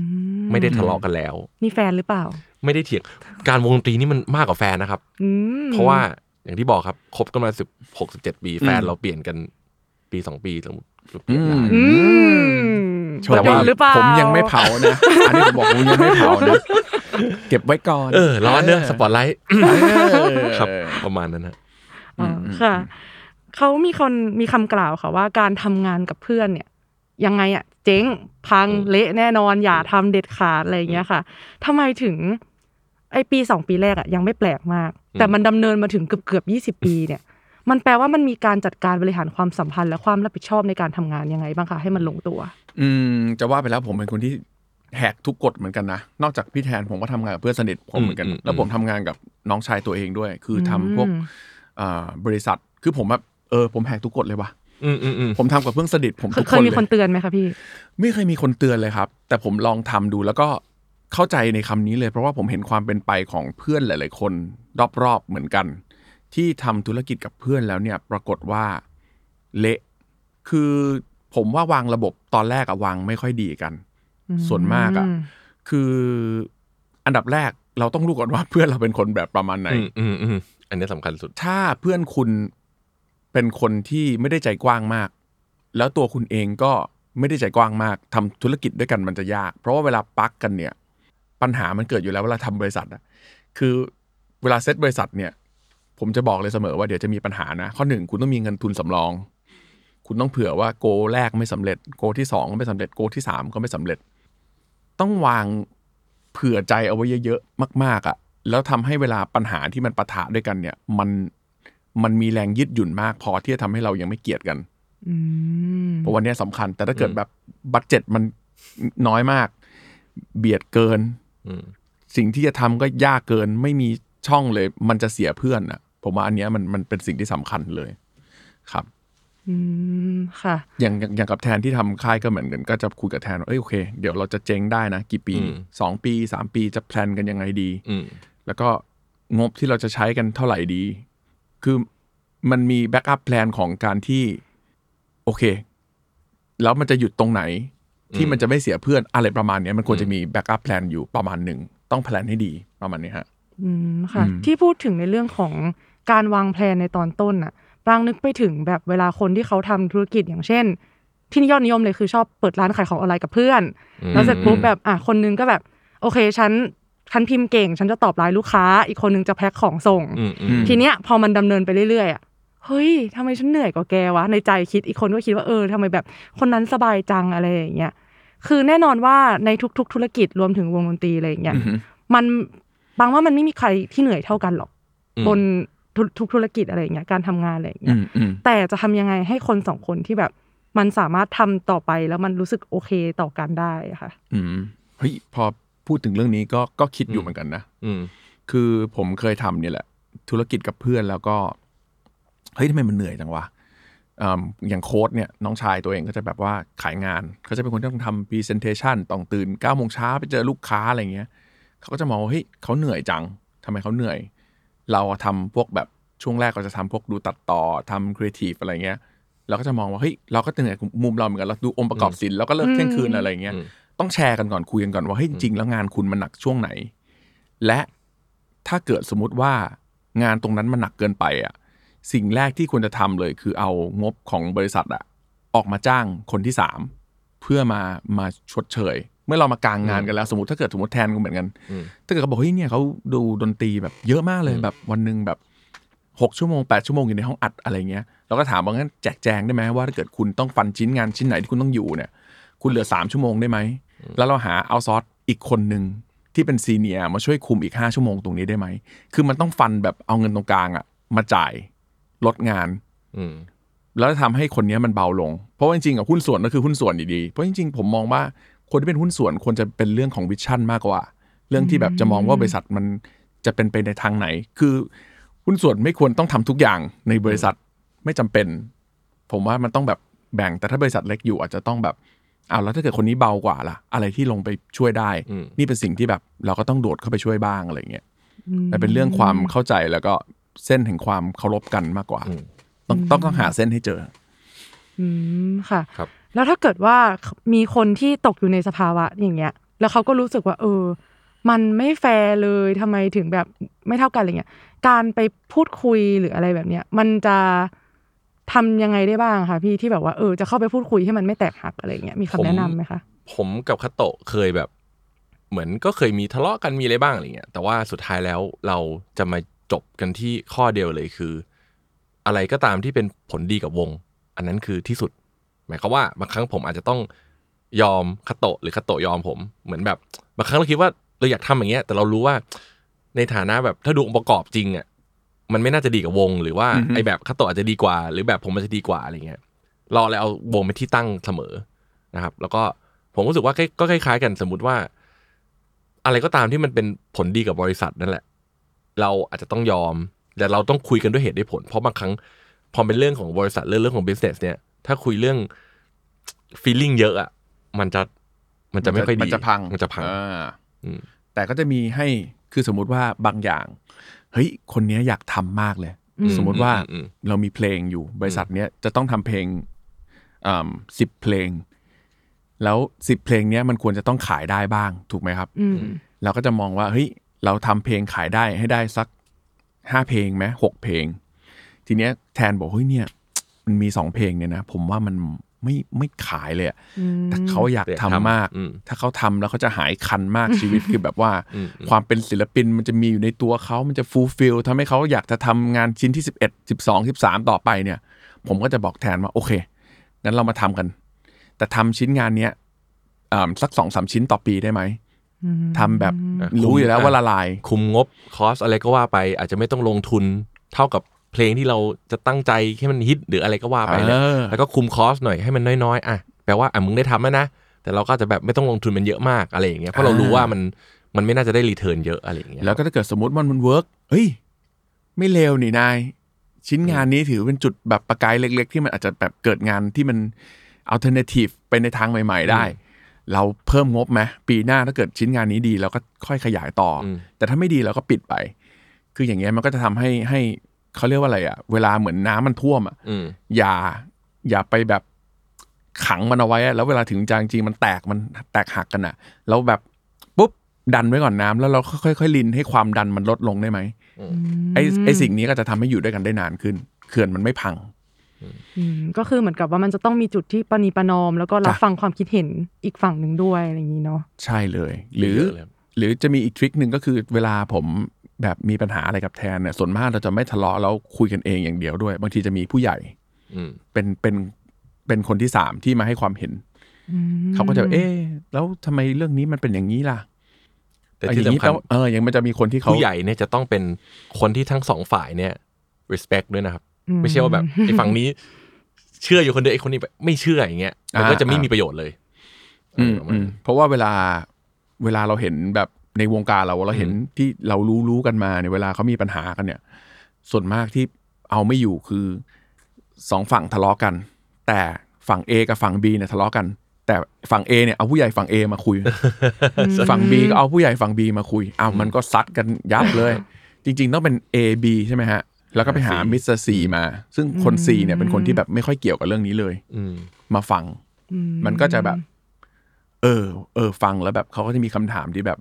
S5: ไม่ได้ทะเลาะกันแล้ว
S3: มีแฟนหรือเปล่า
S5: ไม่ได้เถียงการวงดนตรีนี่มันมากกว่าแฟนนะครับ
S3: อืม
S5: เพราะว่าอย่างที่บอกครับคบกันมาสิบหกสิบเจ็ดปีแฟนเราเปลี่ยนกันปีสองปีแล้วเปลี่ยนได้
S3: อืม
S4: โช
S3: แต่
S4: ค
S3: ว่า
S4: ดี
S3: หรือเปล่า
S4: ผมยังไม่เผานะ อันนี้ผมบอกผมยังไม่เผานะเก็บไว้ก่อน
S5: เออ ร้อนเนอะสปอตไลท์
S4: เออ
S5: ครับประมาณนั้นนะ
S3: อ๋อค่ะเขามีคนมีคำกล่าวค่ะว่าการทำงานกับเพื่อนเนี่ย ยังไงอะเจ๊งพัง
S5: อืม
S3: เละแน่นอนอย่าทำเด็ดขาดอะไรอย่างเงี้ยค่ะทำไมถึง ไอปีสองปีแรกอะยังไม่แปลกมาก แต่มันดำเนินมาถึงเกือบเกือบยี่สิบปีเนี่ย มันแปลว่ามันมีการจัดการบริหารความสัมพันธ์ และความรับผิดชอบในการทำงานยังไงบ้างคะให้มันลงตัว
S4: อืมจะว่าไปแล้วผมเป็นคนที่แหกทุกกฎเหมือนกันนะ นอกจากพี่แทนผมก็ทำงานกับเพื่อนสนิทผมเหมือนกัน
S5: อืมอืม
S4: แล้วผมทำงานกับน้องชายตัวเองด้วย คือทำพวก
S3: อืม
S4: อ่าบริษัท คือผมแบบเออผมแหกทุกกฎเลยว่ะ
S5: อืมอืมอืม
S4: ผมทำกับเพื่อนสนิทผม
S3: เค
S4: ทุ
S3: ย
S4: ก
S3: เค
S4: ค
S3: ย
S4: น
S3: มี
S4: เล
S3: คน
S4: ย
S3: เตือนไหมคะพี่
S4: ไม่เคยมีคนเตือนเลยครับ แต่ผมลองทำดูแล้วก็เข้าใจในคำนี้เลย เพราะว่าผมเห็นความเป็นไปของเพื่อนหลาย ๆ คน รอบ ๆ เหมือนกัน ที่ทำธุรกิจกับเพื่อนแล้วเนี่ยปรากฏว่าเละคือผมว่าวางระบบตอนแรกอะวางไม่ค่อยดีกัน ส่วนมากอะคืออันดับแรกเราต้องรู้ก่อนว่าเพื่อนเราเป็นคนแบบประมาณไหน
S5: อืมอืมอืมอันนี้สำคัญสุด
S4: ถ้าเพื่อนคุณเป็นคนที่ไม่ได้ใจกว้างมาก แล้วตัวคุณเองก็ไม่ได้ใจกว้างมากทำธุรกิจด้วยกันมันจะยาก เพราะว่าเวลาปักกันเนี่ย ปัญหามันเกิดอยู่แล้วเวลาทำบริษัทอะคือเวลาเซตบริษัทเนี่ย ผมจะบอกเลยเสมอว่าเดี๋ยวจะมีปัญหานะ ข้อหนึ่งคุณต้องมีเงินทุนสำรอง คุณต้องเผื่อว่าโกแรกไม่สำเร็จ โกที่สองก็ไม่สำเร็จโกที่สามก็ไม่สำเร็จ ต้องวางเผื่อใจเอาไว้เยอะๆมาก ๆอะ่ะ แล้วทำให้เวลาปัญหาที่มันปะทะด้วยกันเนี่ย มันมันมีแรงยืดหยุ่นมากพอที่จะทำให้เรายังไม่เกลียดกัน
S3: อืม
S4: เพราะวันเนี้ยสำคัญ แต่ถ้าเกิด
S5: อืม
S4: แบบบัตเจ็ตมันน้อยมาก เบียดเกิน
S5: อืม
S4: สิ่งที่จะทำก็ยากเกินไม่มีช่องเลย มันจะเสียเพื่อนอะ ผมว่าอันเนี้ยมันมันเป็นสิ่งที่สำคัญเลยครับ
S3: อืมค่ะ
S4: อย่างอย่างอย่างกับแทนที่ทำค่ายก็เหมือนกันก็จะคุยกับแทนว่าเอ้ยโอเค เดี๋ยวเราจะเจ๊งได้นะ กี่ปี
S5: อืม
S4: สองปีสามปีจะ plan กันยังไงดี
S5: อืม
S4: แล้วก็งบที่เราจะใช้กันเท่าไหร่ดี คือมันมี backup plan ของการที่ โอเค แล้วมันจะหยุดตรงไหน ที่
S5: อืม
S4: มันจะไม่เสียเพื่อนอะไรประมาณเนี้ยมันควร
S5: อืม
S4: จะมี backup plan อยู่ประมาณหนึ่ง ต้อง plan ให้ดีประมาณนี้ฮะ
S3: อืมค่ะ
S4: อืม
S3: ที่พูดถึงในเรื่องของ การวางแผนในตอนต้นน่ะปรางนึกไปถึงแบบเวลาคนที่เขาทำธุรกิจอย่างเช่น ที่นิยมนิยมเลยคือชอบเปิดร้านขายของออนไลน์กับเพื่อน
S5: อืม
S3: แล้วเสร็จปุ๊บแบบอะคนนึงก็แบบ โอเคฉันฉันพิมพ์เก่ง ฉันจะตอบไลน์ลูกค้า อีกคนนึงจะแพ็คของส่ง
S5: อืมอืม
S3: ทีเนี้ยพอมันดำเนินไปเรื่อยๆอะเฮ้ยทำไมฉันเหนื่อยกว่าแกวะ ในใจคิดอีกคนก็คิดว่าเออทำไมแบบ คนนั้นสบายจังอะไรอย่างเงี้ยคือแน่นอนว่าในทุก ๆ ธุรกิจรวมถึงวงดนตรีอะไรอย่างเงี้ย
S4: อือฮึ
S3: มันบางว่ามันไม่มีใครที่เหนื่อยเท่ากันหรอก
S5: อืม
S3: บน ทุกทุกธุรกิจอะไรอย่างเงี้ยการทำงานอะไรอย่าง
S4: อื
S3: เงี้ย
S4: มอืม
S3: แต่จะทำยังไงให้คนสองคนที่แบบ มันสามารถทำต่อไปแล้วมันรู้สึกโอเคต่อกันได้อะค่ะ
S4: อืมเฮ้ยพอพูดถึงเรื่องนี้ก็ก็คิดอยู่
S5: อืม
S4: เหมือนกันนะ
S5: อืม
S4: คือผมเคยทำเนี่ยแหละ ธุรกิจกับเพื่อนแล้วก็เฮ้ยทำไมมันเหนื่อยจังวะอืมอย่างโค้ดเนี่ยน้องชายตัวเองก็จะแบบว่าขายงานเขาจะเป็นคนที่ต้องทำ presentation ต้องตื่นเก้าโมงเช้าไปเจอลูกค้าอะไรเงี้ยเขาก็จะมองว่าเฮ้ยเขาเหนื่อยจังทำไมเขาเหนื่อย เราทำพวกแบบช่วงแรกเราจะทำพวกดูตัดต่อทำครีเอทีฟอะไรเงี้ยเราก็จะมองว่าเฮ้ยเราก็เหนื่อยมุมเราเหมือนกันเราดูองค์ประกอบศิลป์เราก็เลิกเที่ยงคืนอะไรเงี้ย
S5: อืม
S4: ต้องแชร์กันก่อนคุยกันก่อนว่าเฮ้ยจริงๆแล้วงานคุณมันหนักช่วงไหน และถ้าเกิดสมมุติว่างานตรงนั้นมันหนักเกินไปอะสิ่งแรกที่ควรจะทำเลยคือเอางบของบริษัทอะออกมาจ้างคนที่สามเพื่อมามาชดเชย เมื่อเรามากางงานกันแล้ว สมมติถ้าเกิดสมมติแทนก็เหมือนกัน
S5: อืม
S4: ถ้าเกิดเขาบอกเฮ้ยเนี่ยเขาดูดนตรีแบบเยอะมากเลย
S5: อืม
S4: แบบวันหนึ่งแบบหกชั่วโมงแปดชั่วโมงอยู่ในห้องอัดอะไรเงี้ยเราก็ถามว่างั้นแจกแจงได้ไหมว่าถ้าเกิดคุณต้องฟันชิ้นงานชิ้นไหนที่คุณต้องอยู่เนี่ย คุณเหลือสามชั่วโมงได้ไหมแล้วเราหา outsource อีกคนหนึ่งที่เป็น senior มาช่วยคุมอีกห้าชั่วโมงตรงนี้ได้ไหมคือมันต้องฟันแบบเอาเงินตรงกลางอะมาจ่ายลดงาน
S5: อืม
S4: แล้วทำให้คนเนี้ยมันเบาลง เพราะว่าจริงๆอะหุ้นส่วนก็คือหุ้นส่วนดีๆเพราะจริงๆผมมองว่า คนที่เป็นหุ้นส่วนควรจะเป็นเรื่องของ vision มากกว่า เรื่องที่แบบจะมองว่าบริษัทมันจะเป็นไปในทางไหน คือหุ้นส่วนไม่ควรต้องทำทุกอย่างในบริษัทไม่จำเป็น ผมว่ามันต้องแบบแบ่งแต่ถ้าบริษัทเล็กอยู่อาจจะต้องแบบอ้าวแล้วถ้าเกิดคนนี้เบากว่าล่ะ อะไรที่ลงไปช่วยได้
S5: อืม
S4: นี่เป็นสิ่งที่แบบเราก็ต้องโดดเข้าไปช่วยบ้างอะไรเงี้ยแต่เป็นเรื่องความเข้าใจแล้วก็เส้นแห่งความเคารพกันมากกว่า
S5: อืม
S4: ต้องต้องต้องหาเส้นให้เจอ
S3: อืมค่ะ
S5: ครับ
S3: แล้วถ้าเกิดว่ามีคนที่ตกอยู่ในสภาวะอย่างเงี้ย แล้วเขาก็รู้สึกว่า เออ มันไม่แฟร์เลยทำไมถึงแบบไม่เท่ากันอะไรเงี้ย การไปพูดคุยหรืออะไรแบบเนี้ย มันจะทำยังไงได้บ้างคะพี่ที่แบบว่าเออจะเข้าไปพูดคุยให้มันไม่แตกหักอะไรเงี้ยมีคำแนะนำไหมคะ
S5: ผมกับคาโตะเคยแบบ เหมือนก็เคยมีทะเลาะกันมีอะไรบ้างอะไรเงี้ยแต่ว่าสุดท้ายแล้วเราจะมาจบกันที่ข้อเดียวเลยคือ อะไรก็ตามที่เป็นผลดีกับวง อันนั้นคือที่สุด หมายความว่าบางครั้งผมอาจจะต้องยอมคาโตะหรือคาโตะยอมผมเหมือนแบบบางครั้งเราคิดว่าเราอยากทำอย่างเงี้ย แต่เรารู้ว่าในฐานะแบบถ้าดูองค์ประกอบจริงอะมันไม่น่าจะดีกับวง หรือว่าไอแบบคาโตะอาจจะดีกว่า หรือแบบผมมันจะดีกว่าอะไรเงี้ยเราเลยเอาวงเป็นที่ตั้งเสมอนะครับ แล้วก็ผมรู้สึกว่าก็คล้ายๆกันสมมุติว่า อะไรก็ตามที่มันเป็นผลดีกับบริษัทนั่นแหละ เราอาจจะต้องยอมแต่เราต้องคุยกันด้วยเหตุด้วยผล เพราะบางครั้งพอเป็นเรื่องของบริษัทเรื่องเรื่องของ business เนี่ย ถ้าคุยเรื่อง feeling เยอะอะมันจะมันจะไม่ค่อยดี
S4: มันจะพัง
S5: มันจะพัง
S4: อ่า
S5: อืม
S4: แต่ก็จะมีให้คือสมมุติว่าบางอย่าง เฮ้ย คนเนี้ยอยากทำมากเลย
S3: อืม
S4: สมมุติว่า
S5: อืม
S4: เรามีเพลงอยู่บริษัทเนี้ยจะต้องทำเพลงสิบเพลง แล้วสิบเพลงเนี้ยมันควรจะต้องขายได้บ้าง ถูกไหมครับ
S3: อืม
S4: เราก็จะมองว่าเฮ้ยเราทำเพลงขายได้ให้ได้สักห้าเพลงไหมหกเพลง ทีเนี้ยแทนบอกเฮ้ยเนี่ย มันมีสองเพลงเนี่ยนะผมว่ามันไม่ไม่ขายเลยอะแต่เขาอยาก
S5: แต่อยาก
S4: ทำ
S5: ทำ
S4: มาก
S5: อืม
S4: ถ้าเขาทำแล้วเขาจะหายคันมากชีวิต คือแบบว่า
S5: อืม
S4: ความเป็นศิลปินมันจะมีอยู่ในตัวเขามันจะ fulfill ทำให้เขาอยากจะทำงานชิ้นที่สิบเอ็ดสิบสองสิบสามต่อไปเนี่ย ผมก็จะบอกแทนว่า โอเค งั้นเรามาทำกัน แต่ทำชิ้นงานเนี้ยอ่าสักสองสามชิ้นต่อปีได้ไหมทำแบบ
S5: อะ
S4: รู้อยู่แล้วว่าละลาย
S5: คุมงบ cost อะไรก็ว่าไป อาจจะไม่ต้องลงทุนเท่ากับ เพลงที่เราจะตั้งใจให้มันฮิตหรืออะไรก็ว่าไปแหละ
S4: เออ
S5: แล้วก็คุม cost หน่อยให้มันน้อยๆอะแปลว่าอะมึงได้ทำแล้วนะแต่เราก็อาจจะแบบไม่ต้องลงทุนมันเยอะมากอะไรอย่างเงี้ยเพราะเรารู้ว่ามันมันไม่น่าจะได้ return เยอะอะไรอย่างเงี้ย
S4: แล้วก็ถ้าเกิดสมมติมันมัน work เฮ้ยไม่เลวนี่นาย ชิ้นงานนี้ถือเป็นจุดแบบประกายเล็ก ๆ ที่มันอาจจะแบบเกิดงานที่มันalternative ไปในทางใหม่ ๆ ได้ เราเพิ่มงบไหมปีหน้าถ้าเกิดชิ้นงานนี้ดีเราก็ค่อยขยายต่ออ
S5: ม
S4: แต่ถ้าไม่ดีเราก็ปิดไป คืออย่างเงี้ยมันก็จะทำให้ให้ เขาเรียกว่าอะไรอะเวลาเหมือนน้ำมันท่วมอะ
S5: อืม
S4: อย่า อย่าไปแบบขังมันเอาไว้อะแล้วเวลาถึงจางจริงๆมันแตกมันแตกหักกันอะแล้วแบบปุ๊บดันไว้ก่อนน้ำแล้วเราค่อยๆรินให้ความดันมันลดลงได้ไหมไอ้ไอ้สิ่งนี้ก็จะทำให้อยู่ด้วยกันได้นานขึ้นเขื่อนมันไม่พัง
S3: อืมก็คือเหมือนกับว่ามันจะต้องมีจุดที่ปณีประนอม แล้วก็รับ
S4: จ้ะ
S3: ฟังความคิดเห็นอีกฝั่งหนึ่งด้วยอะไรอย่างนี้เนาะ
S4: ใช่เลย หรือ
S5: เยอะเลยครับ
S4: หรือจะมีอีกทริคหนึ่งก็คือเวลาผม แบบมีปัญหาอะไรกับแทนเนี่ยส่วนมากเราจะไม่ทะเลาะแล้วคุยกันเองอย่างเดียวด้วย บางทีจะมีผู้ใหญ่
S5: อืม
S4: เป็นเป็นเป็นคนที่สามที่มาให้ความเห็นเขาก็จะเอ๊ะแล้วทำไมเรื่องนี้มันเป็นอย่างนี้ล่ะ
S5: แต่ที่
S4: อย่างนี้
S5: สำคัญ
S4: แปลว่าเออยังมันจะมีคนที่เขา
S5: ผู้ใหญ่เนี่ยจะต้องเป็นคนที่ทั้งสองฝ่ายเนี่ย respect ด้วยนะครับ ไม่ใช่ว่าแบบไอ้ฝั่งนี้ เชื่ออยู่คนเดียวไอ้คนนี้แบบไม่เชื่ออย่างเงี้ยมันก็จะไม่มีประโยชน์เลย
S4: อืม
S5: เออประมา
S4: อื
S5: ณ
S4: ม
S5: นั้น
S4: เพราะว่าเวลาเวลาเราเห็นแบบ ในวงการเราเราเห็นที่เรารู้รู้กันมาเนี่ยเวลาเขามีปัญหากันเนี่ย ส่วนมากที่เอาไม่อยู่คือสองฝั่งทะเลาะกัน แต่ฝั่ง A กับฝั่ง B เนี่ยทะเลาะกัน แต่ฝั่ง A เนี่ยเอาผู้ใหญ่ฝั่ง A มาคุย ฝั่ง B ก็เอาผู้ใหญ่ฝั่ง B มาคุยอ้าวมันก็ซัดกันยับเลย จริง ๆ ต้องเป็น A B ใช่ไหมฮะ แล้วก็ไปหา Mister C มา ซึ่งคน C เนี่ยเป็นคนที่แบบไม่ค่อยเกี่ยวกับเรื่องนี้เลย
S5: อืม
S4: มาฟัง มันก็จะแบบ เออ เออ ฟังแล้วแบบเขาก็จะมีคำถามที่แบบ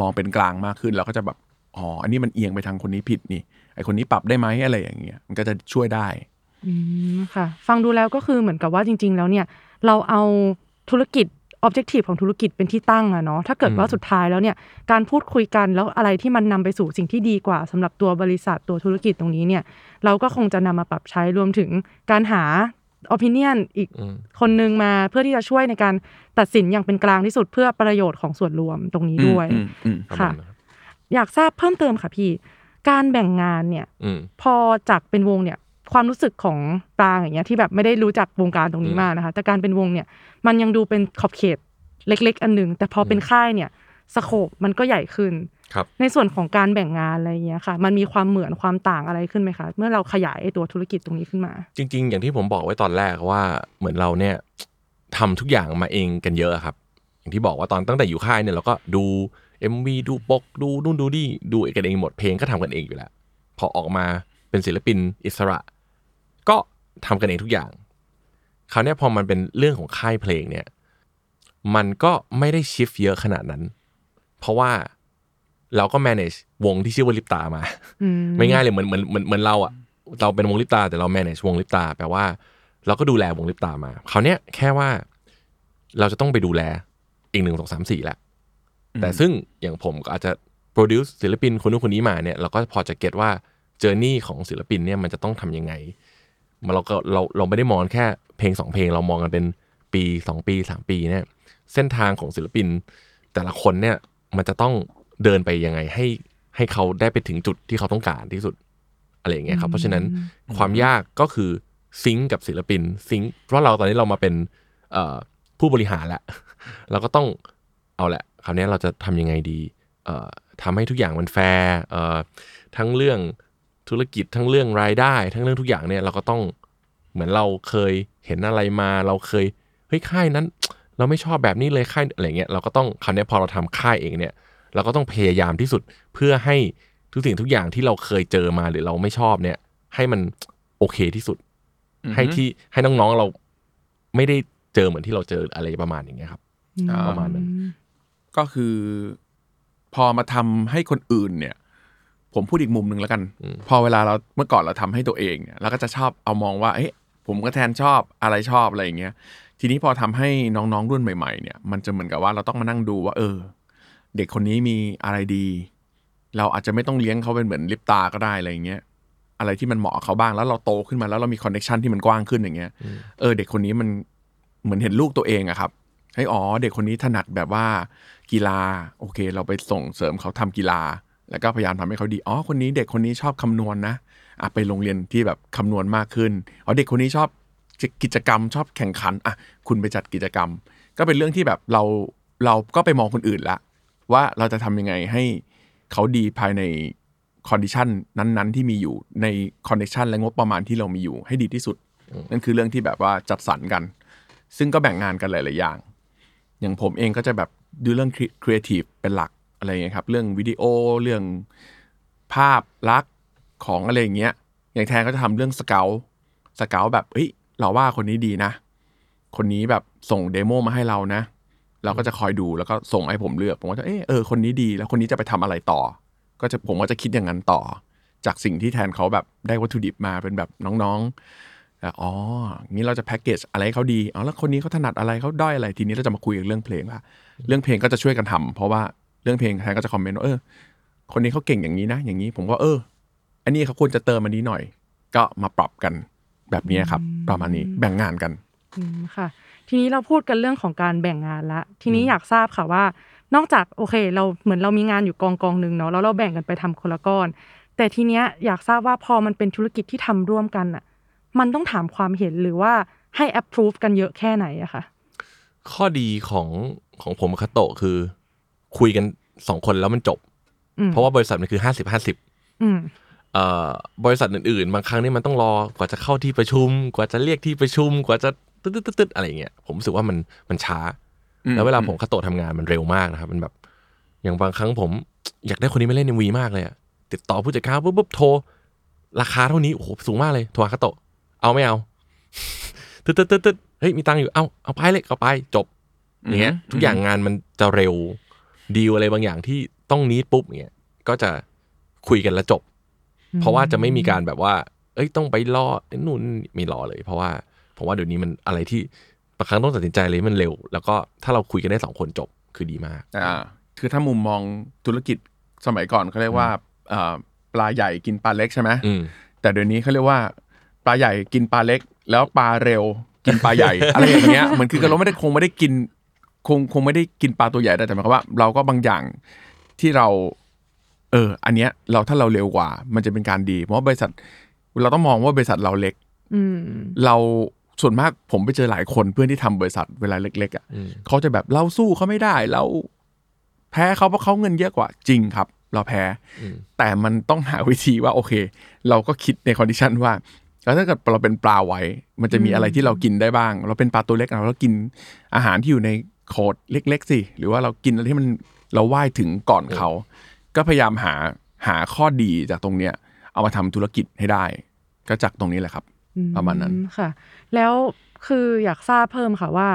S4: มองเป็นกลางมากขึ้นเราก็จะแบบอ๋ออันนี้มันเอียงไปทางคนนี้ผิดนี่ ไอคนนี้ปรับได้ไหมอะไรอย่างเงี้ยมันก็จะช่วยได้
S3: อืมค่ะ ฟังดูแล้วก็คือเหมือนกับว่าจริง ๆ แล้วเนี่ย เราเอาธุรกิจ objective ของธุรกิจเป็นที่ตั้งอะเนาะถ้าเกิดว่าสุดท้ายแล้วเนี่ยการพูดคุยกันแล้วอะไรที่มันนำไปสู่สิ่งที่ดีกว่าสำหรับตัวบริษัทตัวธุรกิจตรงนี้เนี่ย เราก็คงจะนำมาปรับใช้รวมถึงการหา opinion อีก
S5: อืม
S3: คนนึงมาเพื่อที่จะช่วยในการตัดสินอย่างเป็นกลางที่สุดเพื่อประโยชน์ของส่วนรวมตรงนี้ด้วย
S4: อืมอืม
S5: ประมา
S3: ค่ะ
S5: ณนั้นครับ
S3: อยากทราบเพิ่มเติมค่ะพี่ การแบ่งงานเนี่ย
S5: อืม
S3: พอจากเป็นวงเนี่ย ความรู้สึกของปรางอย่างเงี้ยที่แบบไม่ได้รู้จักวงการตรงนี้
S5: อืม
S3: มากนะคะ แต่การเป็นวงเนี่ย มันยังดูเป็นขอบเขตเล็ก ๆ อันหนึ่งแต่พอเป็นค่ายเนี่ย สโคปมันก็ใหญ่ขึ้น
S5: ครับ
S3: ในส่วนของการแบ่งงานอะไรอย่างเงี้ยค่ะ มันมีความเหมือนความต่างอะไรขึ้นไหมคะ เมื่อเราขยายไอ้ตัวธุรกิจตรงนี้ขึ้นมา
S5: จริง ๆ อย่างที่ผมบอกไว้ตอนแรกว่าเหมือนเราเนี่ยทำทุกอย่างมาเองกันเยอะครับ อย่างที่บอกว่าตอนตั้งแต่อยู่ค่ายเนี่ยเราก็ดู MV ดูปกดูนู่นดูนี่ดูกันเองหมดเพลงก็ทำกันเองอยู่แล้วพอออกมาเป็นศิลปินอิสระ ก็ทำกันเองทุกอย่างคราวเนี้ยพอมันเป็นเรื่องของค่ายเพลงเนี่ย มันก็ไม่ได้ชิฟเยอะขนาดนั้น เพราะว่าเราก็ manage วงที่ชื่อว่าลิปตามา
S3: อืม
S5: ไม่ง่ายเลยเหมือนเหมือนเหมือนเหมือนเราอะเราเป็นวงลิปตา แต่เรา manage วงลิปตาแปลว่า เราก็ดูแลวงลิปตามาคราวเนี้ยแค่ว่าเราจะต้องไปดูแลอีกหนึ่งสองสามสี่แหละแต่ซึ่งอย่างผมก็อาจจะ produce ศิลปินคนนู้นคนนี้มาเนี่ยเราก็พอจะเก็ตว่าเจอร์นี่ของศิลปินเนี่ยมันจะต้องทำยังไงมันเราก็เราเราไม่ได้มองแค่เพลงสองเพลงเรามองกันเป็นปีสองปีสามปีเนี่ยเส้นทางของศิลปินแต่ละคนเนี่ย มันจะต้องเดินไปยังไงให้ให้เขาได้ไปถึงจุดที่เขาต้องการที่สุดอะไรอย่างเงี้ยครับ เพราะฉะนั้นความยากก็คือซิงก์กับศิลปินซิงก์เพราะเราตอนนี้เรามาเป็นเอ่อผู้บริหารแล้วเราก็ต้องเอาแหละคราวนี้เราจะทำยังไงดีเอ่อทำให้ทุกอย่างมันแฟร์เอ่อทั้งเรื่องธุรกิจทั้งเรื่องรายได้ ทั้งเรื่องทุกอย่างเนี่ยเราก็ต้องเหมือนเราเคยเห็นอะไรมา เราเคยเฮ้ยค่ายนั้น เราไม่ชอบแบบนี้เลยค่ายอะไรเงี้ยเราก็ต้องคราวนี้พอเราทำค่ายเองเนี่ย เราก็ต้องพยายามที่สุดเพื่อให้ทุกสิ่งทุกอย่างที่เราเคยเจอมาหรือเราไม่ชอบเนี่ย ให้มันโอเคที่สุด ให้ที่ให้น้องๆเราไม่ได้เจอเหมือนที่เราเจออะไรประมาณอย่างเงี้ยครับ
S4: อ่า
S5: ประมาณนั้น
S4: ก็คือ พอมาทำให้คนอื่นเนี่ย ผมพูดอีกมุมหนึ่งแล้วกัน
S5: อืม
S4: พอเวลาเราเมื่อก่อนเราทำให้ตัวเองเนี่ยเราก็จะชอบเอามองว่าเอ๊ะผมก็แทนชอบอะไรชอบอะไรอย่างเงี้ย ทีนี้พอทำให้น้องๆรุ่นใหม่ๆเนี่ยมันจะเหมือนกับว่าเราต้องมานั่งดูว่า เออ เด็กคนนี้มีอะไรดี เราอาจจะไม่ต้องเลี้ยงเขาเป็นเหมือนลิปตาก็ได้อะไรอย่างเงี้ยอะไรที่มันเหมาะเขาบ้างแล้วเราโตขึ้นมาแล้วเรามีคอนเนคชันที่มันกว้างขึ้นอย่างเงี้ยเออเด็กคนนี้มันเหมือนเห็นลูกตัวเองอะครับเฮ้อ๋อเด็กคนนี้ถนัดแบบว่ากีฬาโอเค เราไปส่งเสริมเขาทำกีฬา แล้วก็พยายามทำให้เขาดีอ๋อคนนี้เด็กคนนี้ชอบคำนวณนะอะไปโรงเรียนที่แบบคำนวณมากขึ้นอ๋อเด็กคนนี้ชอบ กิจกรรมชอบแข่งขันอะคุณไปจัดกิจกรรม ก็เป็นเรื่องที่แบบเราเราก็ไปมองคนอื่นละ ว่าเราจะทำยังไงให้เขาดีภายใน condition นั้นๆ ที่มีอยู่ใน connection และงบประมาณที่เรามีอยู่ให้ดีที่สุด นั่นคือเรื่องที่แบบว่าจัดสรรกัน ซึ่งก็แบ่งงานกันหลาย ๆ อย่าง อย่างผมเองก็จะแบบดูเรื่องครีเอทีฟเป็นหลักอะไรอย่างเงี้ยครับ เรื่องวิดีโอเรื่องภาพลักษณ์ของอะไรอย่างเงี้ย อย่างแทนก็จะทำเรื่องสเกลสเกลแบบเฮ้ย เราว่าคนนี้ดีนะ คนนี้แบบส่งเดโมมาให้เรานะ เราก็จะคอยดูแล้วก็ส่งให้ผมเลือก ผมก็จะเออเออคนนี้ดีแล้วคนนี้จะไปทำอะไรต่อ ก็จะผมก็จะคิดอย่างนั้นต่อ จากสิ่งที่แทนเขาแบบได้วัตถุดิบมาเป็นแบบน้องๆแอ๋องี้เราจะแพ็กเกจอะไรเขาดีอ๋อแล้วคนนี้เขาถนัดอะไรเขาด้อยอะไรทีนี้เราจะมาคุยกันเรื่องเพลงละเรื่องเพลงก็จะช่วยกันทำเพราะว่าเรื่องเพลงแทนก็จะคอมเมนต์ว่าเออคนนี้เขาเก่งอย่างนี้นะ อย่างนี้ผมก็เออ อันนี้เขาควรจะเติมอันนี้หน่อย ก็มาปรับกัน แบบนี้ครับ ประมาณนี้แบ่งงานกัน
S3: อืมค่ะ ทีนี้เราพูดกันเรื่องของการแบ่งงานละ ทีนี้อยากทราบค่ะว่า นอกจากโอเค เราเหมือนเรามีงานอยู่กองกองหนึ่งเนาะแล้วเราแบ่งกันไปทำคนละก้อน แต่ทีเนี้ยอยากทราบว่าพอมันเป็นธุรกิจที่ทำร่วมกันอะ มันต้องถามความเห็นหรือว่าให้ approve กันเยอะแค่ไหนอะค่ะ
S5: ข้อดีของของผมกับคาโตะคือ คุยกันสองคนแล้วมันจบ
S3: อืม
S5: เพราะว่าบริษัทมันคือห้าสิบห้าสิบ
S3: อืม
S5: เอ่อ บริษัทอื่นๆ บางครั้งนี่มันต้องรอกว่าจะเข้าที่ประชุม กว่าจะเรียกที่ประชุม กว่าจะตึ๊ดตึ๊ดตึ๊ดอะไรอย่างเงี้ยผมรู้สึกว่ามันมันช้า
S4: อืม
S5: แล้วเวลา
S4: อืม
S5: ผมคาโตะทำงานมันเร็วมากนะครับมันแบบ อย่างบางครั้งผมอยากได้คนนี้มาเล่นในวีมากเลยอะติดต่อผู้จัดการปุ๊บปุ๊บโทรราคาเท่านี้โอ้โหสูงมากเลยโทรหาคาโตะเอาไม่เอาตึ๊ดตึ๊ดตึ๊ดตึ๊ดเฮ้ยมีตังค์อยู่เอาเอาไปเลยเอาไปจบอย่างเงี้ย ทุกอย่างงานมันจะเร็วดีลอะไรบางอย่างที่ต้องนี้ปุ๊บเนี่ยก็จะคุยกันแล้วจบ เพราะว่าจะไม่มีการแบบว่า เอ้ยต้องไปรอนู่นไม่รอเลย เพราะว่าผมว่าเดี๋ยวนี้มันอะไรที่บางครั้งต้องตัดสินใจเลยมันเร็ว แล้วก็ถ้าเราคุยกันได้สองคนจบคือดีมาก
S4: อ่าคือถ้ามุมมองธุรกิจสมัยก่อนเขาเรียกว่าอ่าปลาใหญ่กินปลาเล็กใช่ไหม
S5: อืม
S4: แต่เดี๋ยวนี้เขาเรียกว่าปลาใหญ่กินปลาเล็ก แล้วปลาเร็วกินปลาใหญ่อะไรอย่างเงี้ยเหมือนคือเราไม่ได้คงไม่ได้กินคงคงไม่ได้กินปลาตัวใหญ่ได้แต่หมายความว่า เราก็บางอย่างที่เรา เออ อันเนี้ยเราถ้าเราเร็วกว่า มันจะเป็นการดี เพราะว่าบริษัท เราต้องมองว่าบริษัทเราเล็ก
S3: อืม
S4: เราส่วนมากผมไปเจอหลายคนเพื่อนที่ทำบริษัทเวลาเล็ก ๆอะ
S5: อืม
S4: เขาจะแบบเราสู้เขาไม่ได้ เรา แพ้เขาเพราะเขาเงินเยอะกว่าจริงครับ เราแพ้
S5: อืม
S4: แต่มันต้องหาวิธีว่าโอเค เราก็คิดในคอนดิชันว่าแล้วถ้าเกิดเราเป็นปลาไว้ มันจะมีอะไรที่เรากินได้บ้าง เราเป็นปลาตัวเล็กเราก็กินอาหารที่อยู่ในโขดเล็ก ๆสิหรือว่าเรากินอะไรที่มันเราไหว้ถึงก่อนเขา ก็พยายามหาหาข้อดีจากตรงเนี้ยเอามาทำธุรกิจให้ได้ ก็จากตรงนี้แหละครับ ประมาณนั้น
S3: อืค่ะ แล้วคืออยากทราบเพิ่มค่ะว่า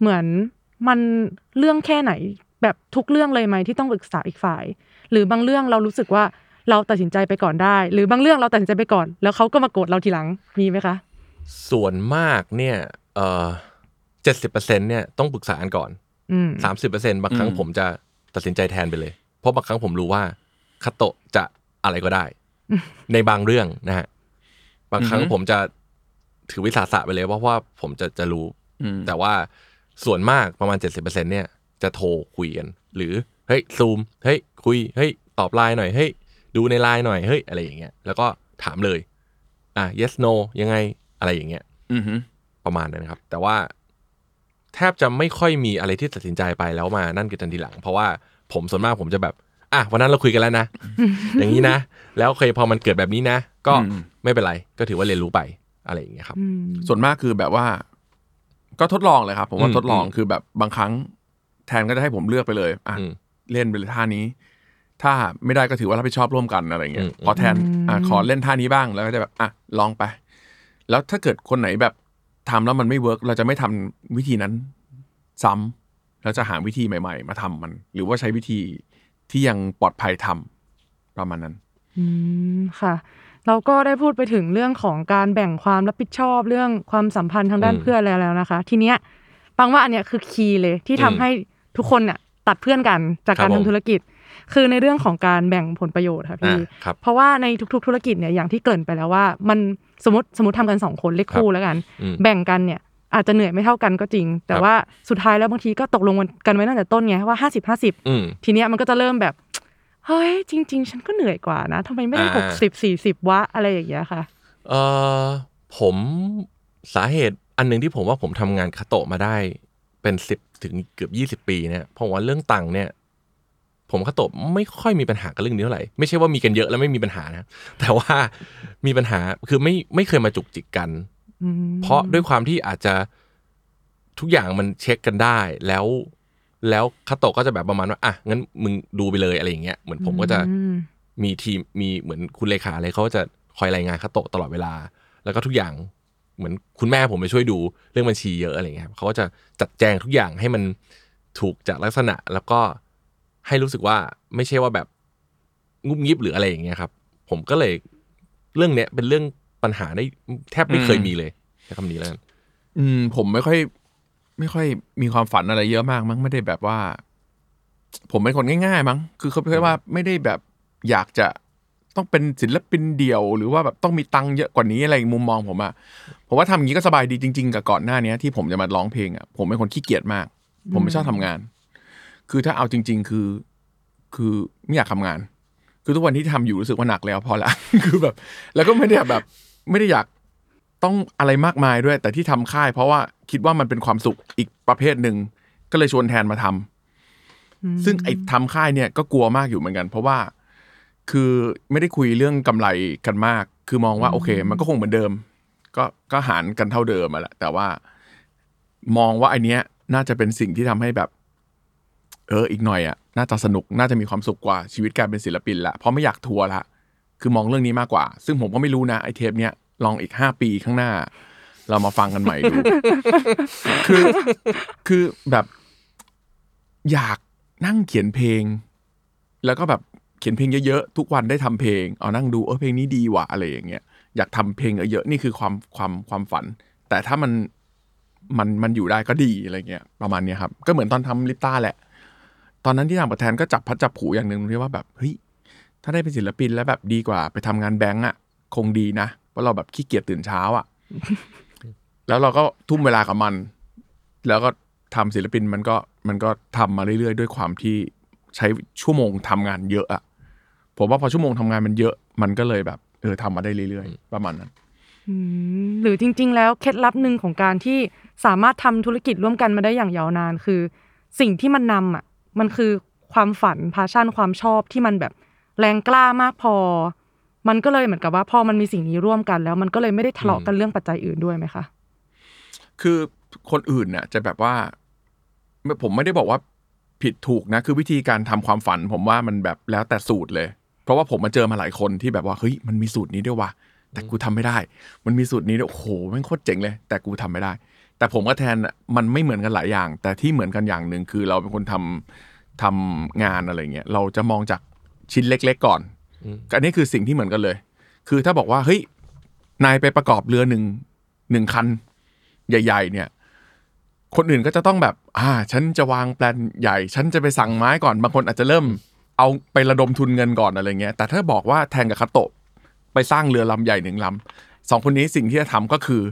S3: เหมือนมันเรื่องแค่ไหนแบบทุกเรื่องเลยไหมที่ต้องปรึกษาอีกฝ่าย หรือบางเรื่องเรารู้สึกว่าเราตัดสินใจไปก่อนได้ หรือบางเรื่องเราตัดสินใจไปก่อน แล้วเขาก็มาโกรธเราทีหลังมีไหมคะ
S5: ส่วนมากเนี่ยเอ่อเจ็ดสิบเปอร์เซ็นเนี่ยต้องปรึกษากันก่อน
S3: อืม
S5: สามสิบเปอร์เซ็นบางครั้ง
S4: อืม
S5: ผมจะตัดสินใจแทนไปเลย เพราะบางครั้งผมรู้ว่าคาโตะจะอะไรก็ได้ ในบางเรื่องนะฮะบางครั้งผมจะถือวิสาสะไปเลยเพราะว่าผมจะจะรู้
S4: อืม
S5: แต่ว่าส่วนมากประมาณเจ็ดสิบเปอร์เซ็นเนี่ย จะโทรคุยกัน หรือเฮ้ยซูมเฮ้ยคุยเฮ้ยตอบไลน์หน่อยเฮ้ยดูในไลน์หน่อยเฮ้ยอะไรอย่างเงี้ยแล้วก็ถามเลย อะ yes no ยังไงอะไรอย่างเงี้ย
S4: อือฮึ
S5: ประมาณนั้นครับ แต่ว่าแทบจะไม่ค่อยมีอะไรที่ตัดสินใจไปแล้วมานั่นกันทีหลัง เพราะว่า ผมส่วนมากผมจะแบบ อะวันนั้นเราคุยกันแล้วนะ อย่างนี้นะ แล้วเคยพอมันเกิดแบบนี้นะ ก็ไม่เป็นไร ก็ถือว่าเรียนรู้ไปอะไรอย่างเงี้ยครับ
S3: อืม
S4: ส่วนมากคือแบบว่า ก็ทดลองเลยครับ ผมว่า
S5: อืม
S4: ทดลอง
S5: อืม
S4: คือแบบบางครั้ง แทนก็จะให้ผมเลือกไปเลยอะ
S5: อืม
S4: เล่นไปเลยท่านี้ ถ้าไม่ได้ก็ถือว่ารับผิดชอบร่วมกันอะไรเงี้ย
S5: อืม
S4: พอแทนอะขอเล่นท่านี้บ้างแล้วก็จะแบบอะลองไป แล้วถ้าเกิดคนไหนแบบทำแล้วมันไม่เวิร์กเราจะไม่ทำวิธีนั้นซ้ำ แล้วจะหาวิธีใหม่ ๆ มาทำมัน หรือว่าใช้วิธีที่ยังปลอดภัยทำประมาณนั้น
S3: อืมค่ะเราก็ได้พูดไปถึงเรื่องของการแบ่งความรับผิดชอบเรื่องความสัมพันธ์ทางด้าน
S5: อืม
S3: เพื่อนแล้วแล้วนะคะ ทีเนี้ยฟังว่าอันเนี้ยคือคีย์เลยที่ทำ
S5: อืม
S3: ให้ทุกคนเนี่ยตัดเพื่อนกันจากการ
S5: ครับ
S3: ทำ
S5: ผม
S3: ธุรกิจ คือในเรื่องของการแบ่งผลประโยชน์ค่ะพี่
S5: อ่าครับ
S3: เพราะว่าในทุก ๆ ธุรกิจเนี่ยอย่างที่เกริ่นไปแล้วว่า มันสมมติสมมติทำกันสองคนเลขคู่แล้วกัน
S5: อืม
S3: แบ่งกันเนี่ย อาจจะเหนื่อยไม่เท่ากันก็จริง แต่
S5: ครับ
S3: ว่าสุดท้ายแล้วบางทีก็ตกลงกันไว้ตั้งแต่ต้นไงว่าห้าสิบห้าสิบ
S5: อืม
S3: ทีเนี้ยมันก็จะเริ่มแบบเฮ้ยจริง ๆ ฉันก็เหนื่อยกว่านะทำไมไม่ได้
S5: อ่า
S3: หกสิบสี่สิบวะอะไรอย่างเงี้ยค่ะ
S5: เออผมสาเหตุอันหนึ่งที่ผมว่าผมทำงานคาโตะมาได้เป็นสิบถึงเกือบยี่สิบปีเนี่ยผมว่าเรื่องตังค์เนี่ย ผมคาโตะไม่ค่อยมีปัญหากับเรื่องนี้เท่าไหร่ไม่ใช่ว่ามีกันเยอะแล้วไม่มีปัญหานะแต่ว่ามีปัญหาคือไม่ไม่เคยมาจุกจิกกัน
S3: อืม
S5: เพราะด้วยความที่อาจจะทุกอย่างมันเช็คกันได้ แล้วแล้วคาโตะก็จะแบบประมาณว่าอะงั้นมึงดูไปเลยอะไรอย่างเงี้ยเหมือนผมก็จะ
S3: อืม
S5: มีทีมมีเหมือนคุณเลขาอะไรเขาก็จะคอยรายงานคาโตะตลอดเวลา แล้วก็ทุกอย่างเหมือนคุณแม่ผมไปช่วยดูเรื่องบัญชีเยอะอะไรเงี้ยครับเขาก็จะจัดแจงทุกอย่างให้มันถูกจากลักษณะ แล้วก็ให้รู้สึกว่าไม่ใช่ว่าแบบงุบงิบหรืออะไรอย่างเงี้ยครับ ผมก็เลยเรื่องเนี้ยเป็นเรื่อง ปัญหาได้แทบไม่เคยมีเลยใช้คำนี้แล้วกัน
S4: อืม ผมไม่ค่อย ไม่ค่อยมีความฝันอะไรเยอะมากมั้งไม่ได้แบบว่า ผมเป็นคนง่ายๆมั้งคือเขาเรียกว่าไม่ได้แบบอยากจะต้องเป็นศิลปินเดี่ยว หรือว่าแบบต้องมีตังค์เยอะกว่านี้อะไรมุมมองผมอะผมว่าทำอย่างนี้ก็สบายดีจริง ๆ กับก่อนหน้าเนี้ยที่ผมจะมาร้องเพลงอะผมเป็นคนขี้เกียจมาก ผมไม่ชอบทำงาน คือถ้าเอาจริง ๆ คือ คือไม่อยากทำงาน คือทุกวันที่ทำอยู่รู้สึกว่าหนักแล้วพอละ คือแบบ แล้วก็ไม่ได้แบบ ไม่ได้อยากต้องอะไรมากมายด้วย แต่ที่ทำค่าย เพราะว่าคิดว่ามันเป็นความสุขอีกประเภทหนึ่งก็เลยชวนแทนมาทำซึ่งไอ้ทำค่ายเนี่ยก็กลัวมากอยู่เหมือนกัน เพราะว่าคือไม่ได้คุยเรื่องกำไรกันมาก คือมองว่าโอเค มันก็คงเหมือนเดิม ก็ก็หารกันเท่าเดิมมาแหละแต่ว่ามองว่าไอเนี้ยน่าจะเป็นสิ่งที่ทำให้แบบ เอออีกหน่อยอะน่าจะสนุกน่าจะมีความสุขกว่าชีวิตการเป็นศิลปินละเพราะไม่อยากทัวร์ละ คือมองเรื่องนี้มากกว่า ซึ่งผมก็ไม่รู้นะไอเทปเนี้ยลองอีกห้าปีข้างหน้า เรามาฟังกันใหม่ดู คือคือแบบอยากนั่งเขียนเพลง แล้วก็แบบเขียนเพลงเยอะๆทุกวันได้ทำเพลง เอานั่งดูเออเพลงนี้ดีว่ะอะไรอย่างเงี้ยอยากทำเพลงเยอะๆนี่คือความความความฝัน แต่ถ้ามันมันมันอยู่ได้ก็ดีอะไรเงี้ยประมาณนี้ครับ ก็เหมือนตอนทำลิปต้าแหละ ตอนนั้นที่ทำกับแทนก็จับพัดจับผูอย่างหนึ่งที่ว่าแบบเฮ้ย ถ้าได้เป็นศิลปินแล้วแบบดีกว่า ไปทำงานแบงก์อะ คงดีนะเพราะเราแบบขี้เกียจตื่นเช้าอะ แล้วเราก็ทุ่มเวลากับมัน แล้วก็ทำศิลปินมันก็มันก็ทำมาเรื่อยๆ ด้วยความที่ใช้ชั่วโมงทำงานเยอะอะผมว่าพอชั่วโมงทำงานมันเยอะ มันก็เลยแบบเออทำมาได้เรื่อยๆ ประมาณนั้น
S3: อืมหรือจริง ๆ แล้วเคล็ดลับหนึ่งของการที่สามารถทำธุรกิจร่วมกันมาได้อย่างยาวนาน คือ สิ่งที่มันนำอะ มันคือความฝันพาชั่นความชอบที่มันแบบ แรงกล้ามากพอ มันก็เลยเหมือนกับว่าพอมันมีสิ่งนี้ร่วมกัน แล้วมันก็เลยไม่ได้ทะเลาะกันเรื่องปัจจัยอื่นด้วยไหมคะ
S4: คือคนอื่นน่ะ จะแบบว่าผมไม่ได้บอกว่าผิดถูกนะ คือวิธีการทำความฝัน ผมว่ามันแบบแล้วแต่สูตรเลย เพราะว่าผมมาเจอมาหลายคนที่แบบว่าเฮ้ยมันมีสูตรนี้ด้วยว่ะแต่กูทำไม่ได้ มันมีสูตรนี้ด้วยโอ้โหม่งโคตรเจ๋งเลย แต่กูทำไม่ได้ แต่ผมกับแทนมันไม่เหมือนกันหลายอย่าง แต่ที่เหมือนกันอย่างหนึ่งคือเราเป็นคนทำทำงานอะไรเงี้ยเราจะมองจาก ชิ้นเล็ก ๆ ก่อน
S5: อืม
S4: อันนี้คือสิ่งที่เหมือนกันเลย คือถ้าบอกว่าเฮ้ยนายไปประกอบเรือหนึ่งหนึ่งคัน ใหญ่ ๆ เนี่ย คนอื่นก็จะต้องแบบ อ่า ฉันจะวางแปลนใหญ่ ฉันจะไปสั่งไม้ก่อนบางคนอาจจะเริ่ม เอาไประดมทุนเงินก่อนอะไรเงี้ย แต่ถ้าบอกว่าแทนกับคาโตะไปสร้างเรือลำใหญ่หนึ่งลำสองคนนี้สิ่งที่จะทำก็คือ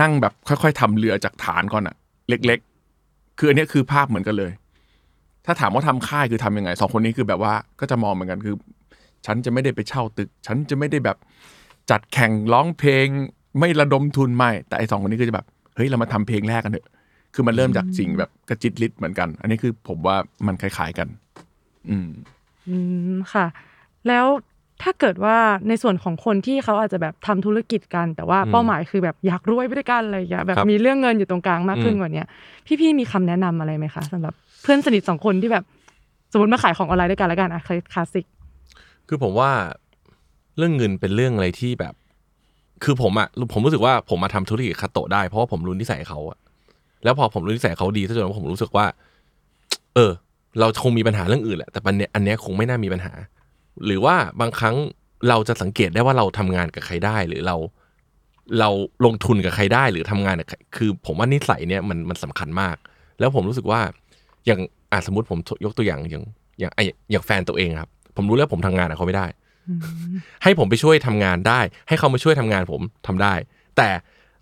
S4: นั่งแบบค่อย ๆทำเรือจากฐานก่อนอะเล็ก ๆ คืออันเนี้ยคือภาพเหมือนกันเลย ถ้าถามว่าทำค่ายคือทำยังไงสองคนนี้คือแบบว่าก็จะมองเหมือนกันคือ ฉันจะไม่ได้ไปเช่าตึก ฉันจะไม่ได้แบบจัดแข่งร้องเพลง ไม่ระดมทุนไม่ แต่ไอสองคนนี้ก็จะแบบเฮ้ยเรามาทำเพลงแรกกันเถอะคือมันเริ่มจากสิ่งแบบกระจิตลิดเหมือนกัน อันนี้คือผมว่ามันคล้ายๆกัน อืม
S3: อืมค่ะ แล้วถ้าเกิดว่าในส่วนของคนที่เขาอาจจะแบบทำธุรกิจกัน แต่ว่า
S5: อืม
S3: เป้าหมายคือแบบอยากรวยไปด้วยกันอะไรอย่างเงี้ยแบบ
S5: ครับ
S3: มีเรื่องเงินอยู่ตรงกลางมากขึ้น
S5: อืม
S3: กว่าเนี้ยพี่ๆมีคำแนะนำอะไรไหมคะสำหรับ เพื่อนสนิทสองคนที่แบบ สมมติมาขายของออนไลน์ด้วยกันแล้วกันอะคลาสสิก
S5: คือผมว่าเรื่องเงินเป็นเรื่องอะไรที่แบบ คือผมอะผมรู้สึกว่าผมมาทำธุรกิจคาโตะได้เพราะว่าผมรู้นิสัยเขาอะแล้วพอผมรู้นิสัยเขาดีซะจนผมรู้สึกว่า เออ เราคงมีปัญหาเรื่องอื่นแหละแต่ปันเนี้ยอันเนี้ยคงไม่น่ามีปัญหา หรือว่าบางครั้งเราจะสังเกตได้ว่าเราทำงานกับใครได้หรือเรา เราลงทุนกับใครได้หรือทำงานกับคือ ผมว่านิสัยเนี่ยมันมันสำคัญมาก แล้วผมรู้สึกว่า อย่างอะสมมติผมยกตัวอย่างอย่างอย่างไออย่างแฟนตัวเองครับ ผมรู้แล้วผมทำงานกับเขาไม่ได้ ให้ผมไปช่วยทำงานได้ ให้เขามาช่วยทำงานผมทำได้ แต่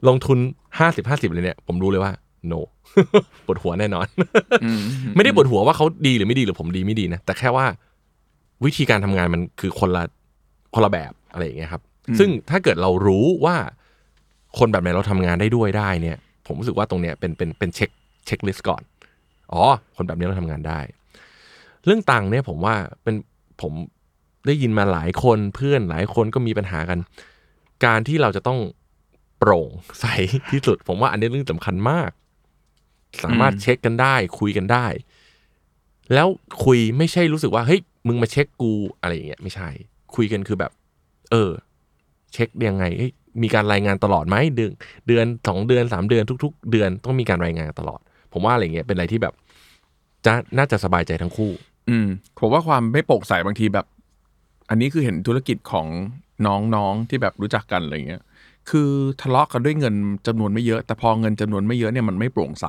S5: ลงทุนห้าสิบห้าสิบเลยเนี่ย ผมรู้เลยว่า no ปวดหัวแน่นอน
S4: อืม
S5: ไม่ได้ปวดหัวว่าเขาดีหรือไม่ดีหรือผมดีไม่ดีนะ แต่แค่ว่าวิธีการทำงานมันคือคนละคนละแบบอะไรอย่างเงี้ยครับ ซึ่งถ้าเกิดเรารู้ว่าคนแบบไหนเราทำงานได้ด้วยได้เนี่ย ผมรู้สึกว่าตรงเนี้ยเป็นเป็นเป็น check checklist ก่อน อ๋อ คนแบบนี้เราทำงานได้ เรื่องตังค์เนี่ยผมว่าเป็นผมได้ยินมาหลายคนเพื่อนหลายคนก็มีปัญหากัน การที่เราจะต้องโปร่งใสที่สุด ผมว่าอันนี้เรื่องสำคัญมาก สามารถเช็คกันได้ คุยกันได้ แล้วคุยไม่ใช่รู้สึกว่าเฮ้ยมึงมาเช็คกูอะไรอย่างเงี้ยไม่ใช่ คุยกันคือแบบ เออ เช็คยังไงมีการรายงานตลอดไหมเดือนเดือนสองเดือนสามเดือนทุก ๆ เดือนต้องมีการรายงานตลอด ผมว่าอะไรเงี้ยเป็นอะไรที่แบบจะน่าจะสบายใจทั้งคู่
S4: อืมผมว่าความไม่โปร่งใสบางทีแบบ อันนี้คือเห็นธุรกิจของน้องๆที่แบบรู้จักกันอะไรเงี้ย คือทะเลาะกันด้วยเงินจำนวนไม่เยอะ แต่พอเงินจำนวนไม่เยอะเนี่ยมันไม่โปร่งใส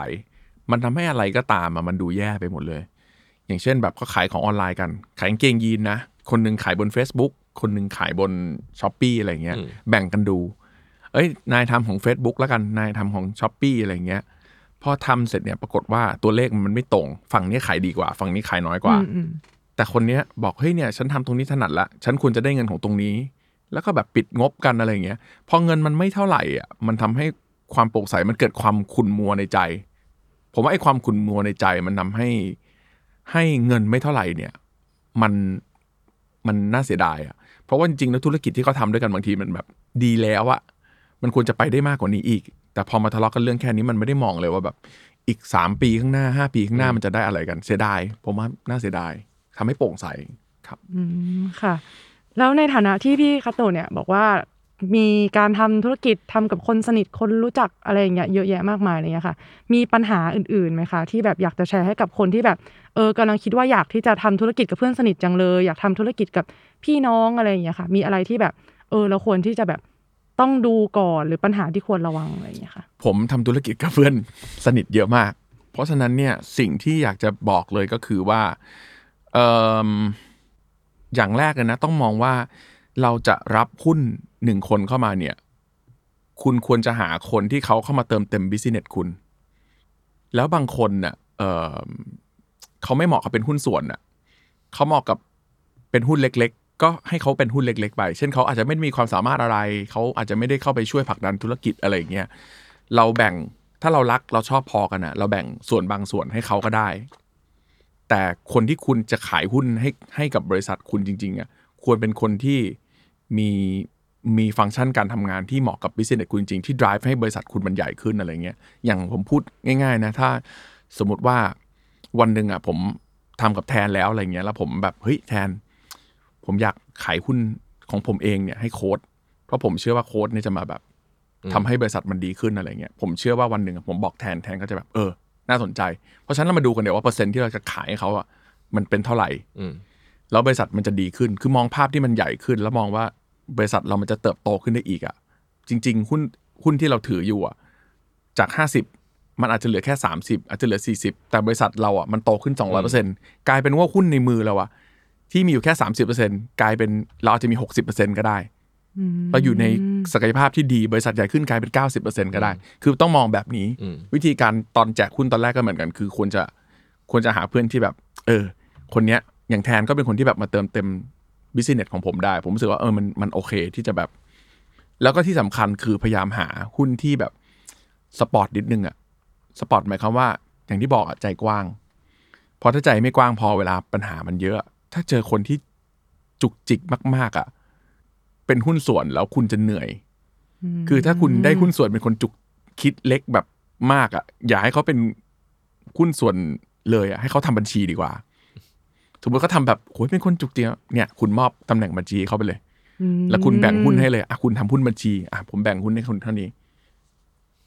S4: มันทำให้อะไรก็ตามอะมันดูแย่ไปหมดเลย อย่างเช่นแบบเขาขายของออนไลน์กัน ขายกางเกงยีนนะ คนหนึ่งขายบน Facebook คนหนึ่งขายบนช้อปปีอะไรเงี้ย
S5: อืม
S4: แบ่งกันดู เอ้ย นายทำของ Facebook แล้วกัน นายทำของช้อปปีอะไรเงี้ยพ อทำเสร็จเนี่ยปรากฏว่าตัวเลขมันไม่ตรง ฝั่งนี้ขายดีกว่า ฝั่งนี้ขายน้อยกว่า
S3: อืมอืม
S4: แต่คนเนี้ยบอกเฮ้ยเนี่ยฉันทำตรงนี้ถนัดละ ฉันควรจะได้เงินของตรงนี้ แล้วก็แบบปิดงบกันอะไรอย่างเงี้ย พอเงินมันไม่เท่าไหร่อะ มันทำให้ความโปร่งใสมันเกิดความขุ่นมัวในใจ ผมว่าไอ้ความขุ่นมัวในใจมันทำให้ให้เงินไม่เท่าไหร่เนี่ย มันมันน่าเสียดายอะ เพราะว่าจริงๆแล้วธุรกิจที่เขาทำด้วยกันบางทีมันแบบดีแล้วอะมันควรจะไปได้มากกว่านี้อีก แต่พอมาทะเลาะกันเรื่องแค่นี้มันไม่ได้มองเลยว่าแบบอีกสามปีข้างหน้าห้าปีข้างหน้ามันจะได้อะไรกันเสียดาย ผมว่าน่าเสียดายทำให้โปร่งใสครับ
S3: อืมค่ะ แล้วในฐานะที่พี่คาโตะเนี่ยบอกว่ามีการทำธุรกิจทำกับคนสนิทคนรู้จักอะไรอย่างเงี้ยเยอะแยะมากมายอะไรเงี้ยค่ะ มีปัญหาอื่นๆไหมคะ ที่แบบอยากจะแชร์ให้กับคนที่แบบเออกำลังคิดว่าอยากที่จะทำธุรกิจกับเพื่อนสนิทจังเลย อยากทำธุรกิจกับพี่น้องอะไรอย่างเงี้ยค่ะ มีอะไรที่แบบเออเราควรที่จะแบบ ต้องดูก่อนหรือปัญหาที่ควรระวังอะไรอย่างเงี้ยค่ะ
S4: ผมทำธุรกิจกับเพื่อนสนิทเยอะมาก เพราะฉะนั้นเนี่ยสิ่งที่อยากจะบอกเลยก็คือว่าเออย่างแรกเลยนะต้องมองว่าเราจะรับหุ้นหนึ่งคนเข้ามาเนี่ย คุณควรจะหาคนที่เขาเข้ามาเติมเต็มบิสเนสคุณ แล้วบางคนเน่ะเเขาไม่เหมาะกับเป็นหุ้นส่วนน่ะเขาเหมาะกับเป็นหุ้นเล็ก ก็ให้เขาเป็นหุ้นเล็ก ๆ ไป เช่นเขาอาจจะไม่มีความสามารถอะไร เขาอาจจะไม่ได้เข้าไปช่วยผลักดันธุรกิจอะไรอย่างเงี้ย เราแบ่งถ้าเรารักเราชอบพอกันอะเราแบ่งส่วนบางส่วนให้เขาก็ได้ แต่คนที่คุณจะขายหุ้นให้ให้กับบริษัทคุณจริงๆอะควรเป็นคนที่มีมีฟังก์ชันการทำงานที่เหมาะกับ business คุณจริงๆที่ drive ให้บริษัทคุณมันใหญ่ขึ้นอะไรเงี้ย อย่างผมพูดง่าย ๆ นะ ถ้าสมมติว่าวันหนึ่งอะผมทำกับแทนแล้วอะไรเงี้ย แล้วผมแบบเฮ้ยแทน ผมอยากขายหุ้นของผมเองเนี่ยให้โค้ดเพราะผมเชื่อว่าโค้ดเนี่ยจะมาแบบทำให้บริษัทมันดีขึ้นอะไรเงี้ยผมเชื่อว่าวันหนึ่งอะผมบอกแทนแทนก็จะแบบเออ น่าสนใจ เพราะฉะนั้นเรามาดูกันเดี๋ยวว่าเปอร์เซ็นต์ที่เราจะขายให้เขาอะมันเป็นเท่าไหร่
S5: อืม
S4: แล้วบริษัทมันจะดีขึ้นคือมองภาพที่มันใหญ่ขึ้น แล้วมองว่าบริษัทเรามันจะเติบโตขึ้นได้อีกอะจริง ๆ หุ้นหุ้นที่เราถืออยู่อะจากห้าสิบมันอาจจะเหลือแค่สามสิบอาจจะเหลือสี่สิบแต่บริษัทเราอะมันโตขึ้นสองร้อยเปอร์เซ็นกลายเป็นว่าหุ้นในมือเราอะ ที่มีอยู่แค่สามสิบเปอร์เซ็นกลายเป็นเราอาจจะมีหกสิบเปอร์เซ็นก็ได้ เราอยู่ในศักยภาพที่ดีบริษัทใหญ่ขึ้นกลายเป็น 90%ก็ได้ คือต้องมองแบบนี้
S5: อืม
S4: วิธีการตอนแจกหุ้นตอนแรกก็เหมือนกัน คือควรจะควรจะหาเพื่อนที่แบบ เออ คนเนี้ยอย่างแทนก็เป็นคนที่แบบมาเติมเต็ม business ของผมได้ ผมรู้สึกว่าเออมันมันโอเคที่จะแบบ แล้วก็ที่สำคัญคือพยายามหาหุ้นที่แบบสปอร์ตนิดนึงอะสปอร์ตหมายความว่า อย่างที่บอกอะใจกว้างเพราะถ้าใจไม่กว้างพอเวลาปัญหามันเยอะ ถ้าเจอคนที่จุกจิกมาก ๆอะเป็นหุ้นส่วนแล้วคุณจะเหนื่อย คือถ้าคุณได้หุ้นส่วนเป็นคนจุกคิดเล็กแบบมากอะอย่าให้เขาเป็นหุ้นส่วนเลยอะให้เขาทำบัญชีดีกว่า สมมติเขาทำแบบโหยเป็นคนจุกเจียเนี่ย คุณมอบตำแหน่งบัญชีให้เขาไปเลย แล้วคุณแบ่งหุ้นให้เลยอะคุณทำหุ้นบัญชีอะผมแบ่งหุ้นให้คนเท่านี้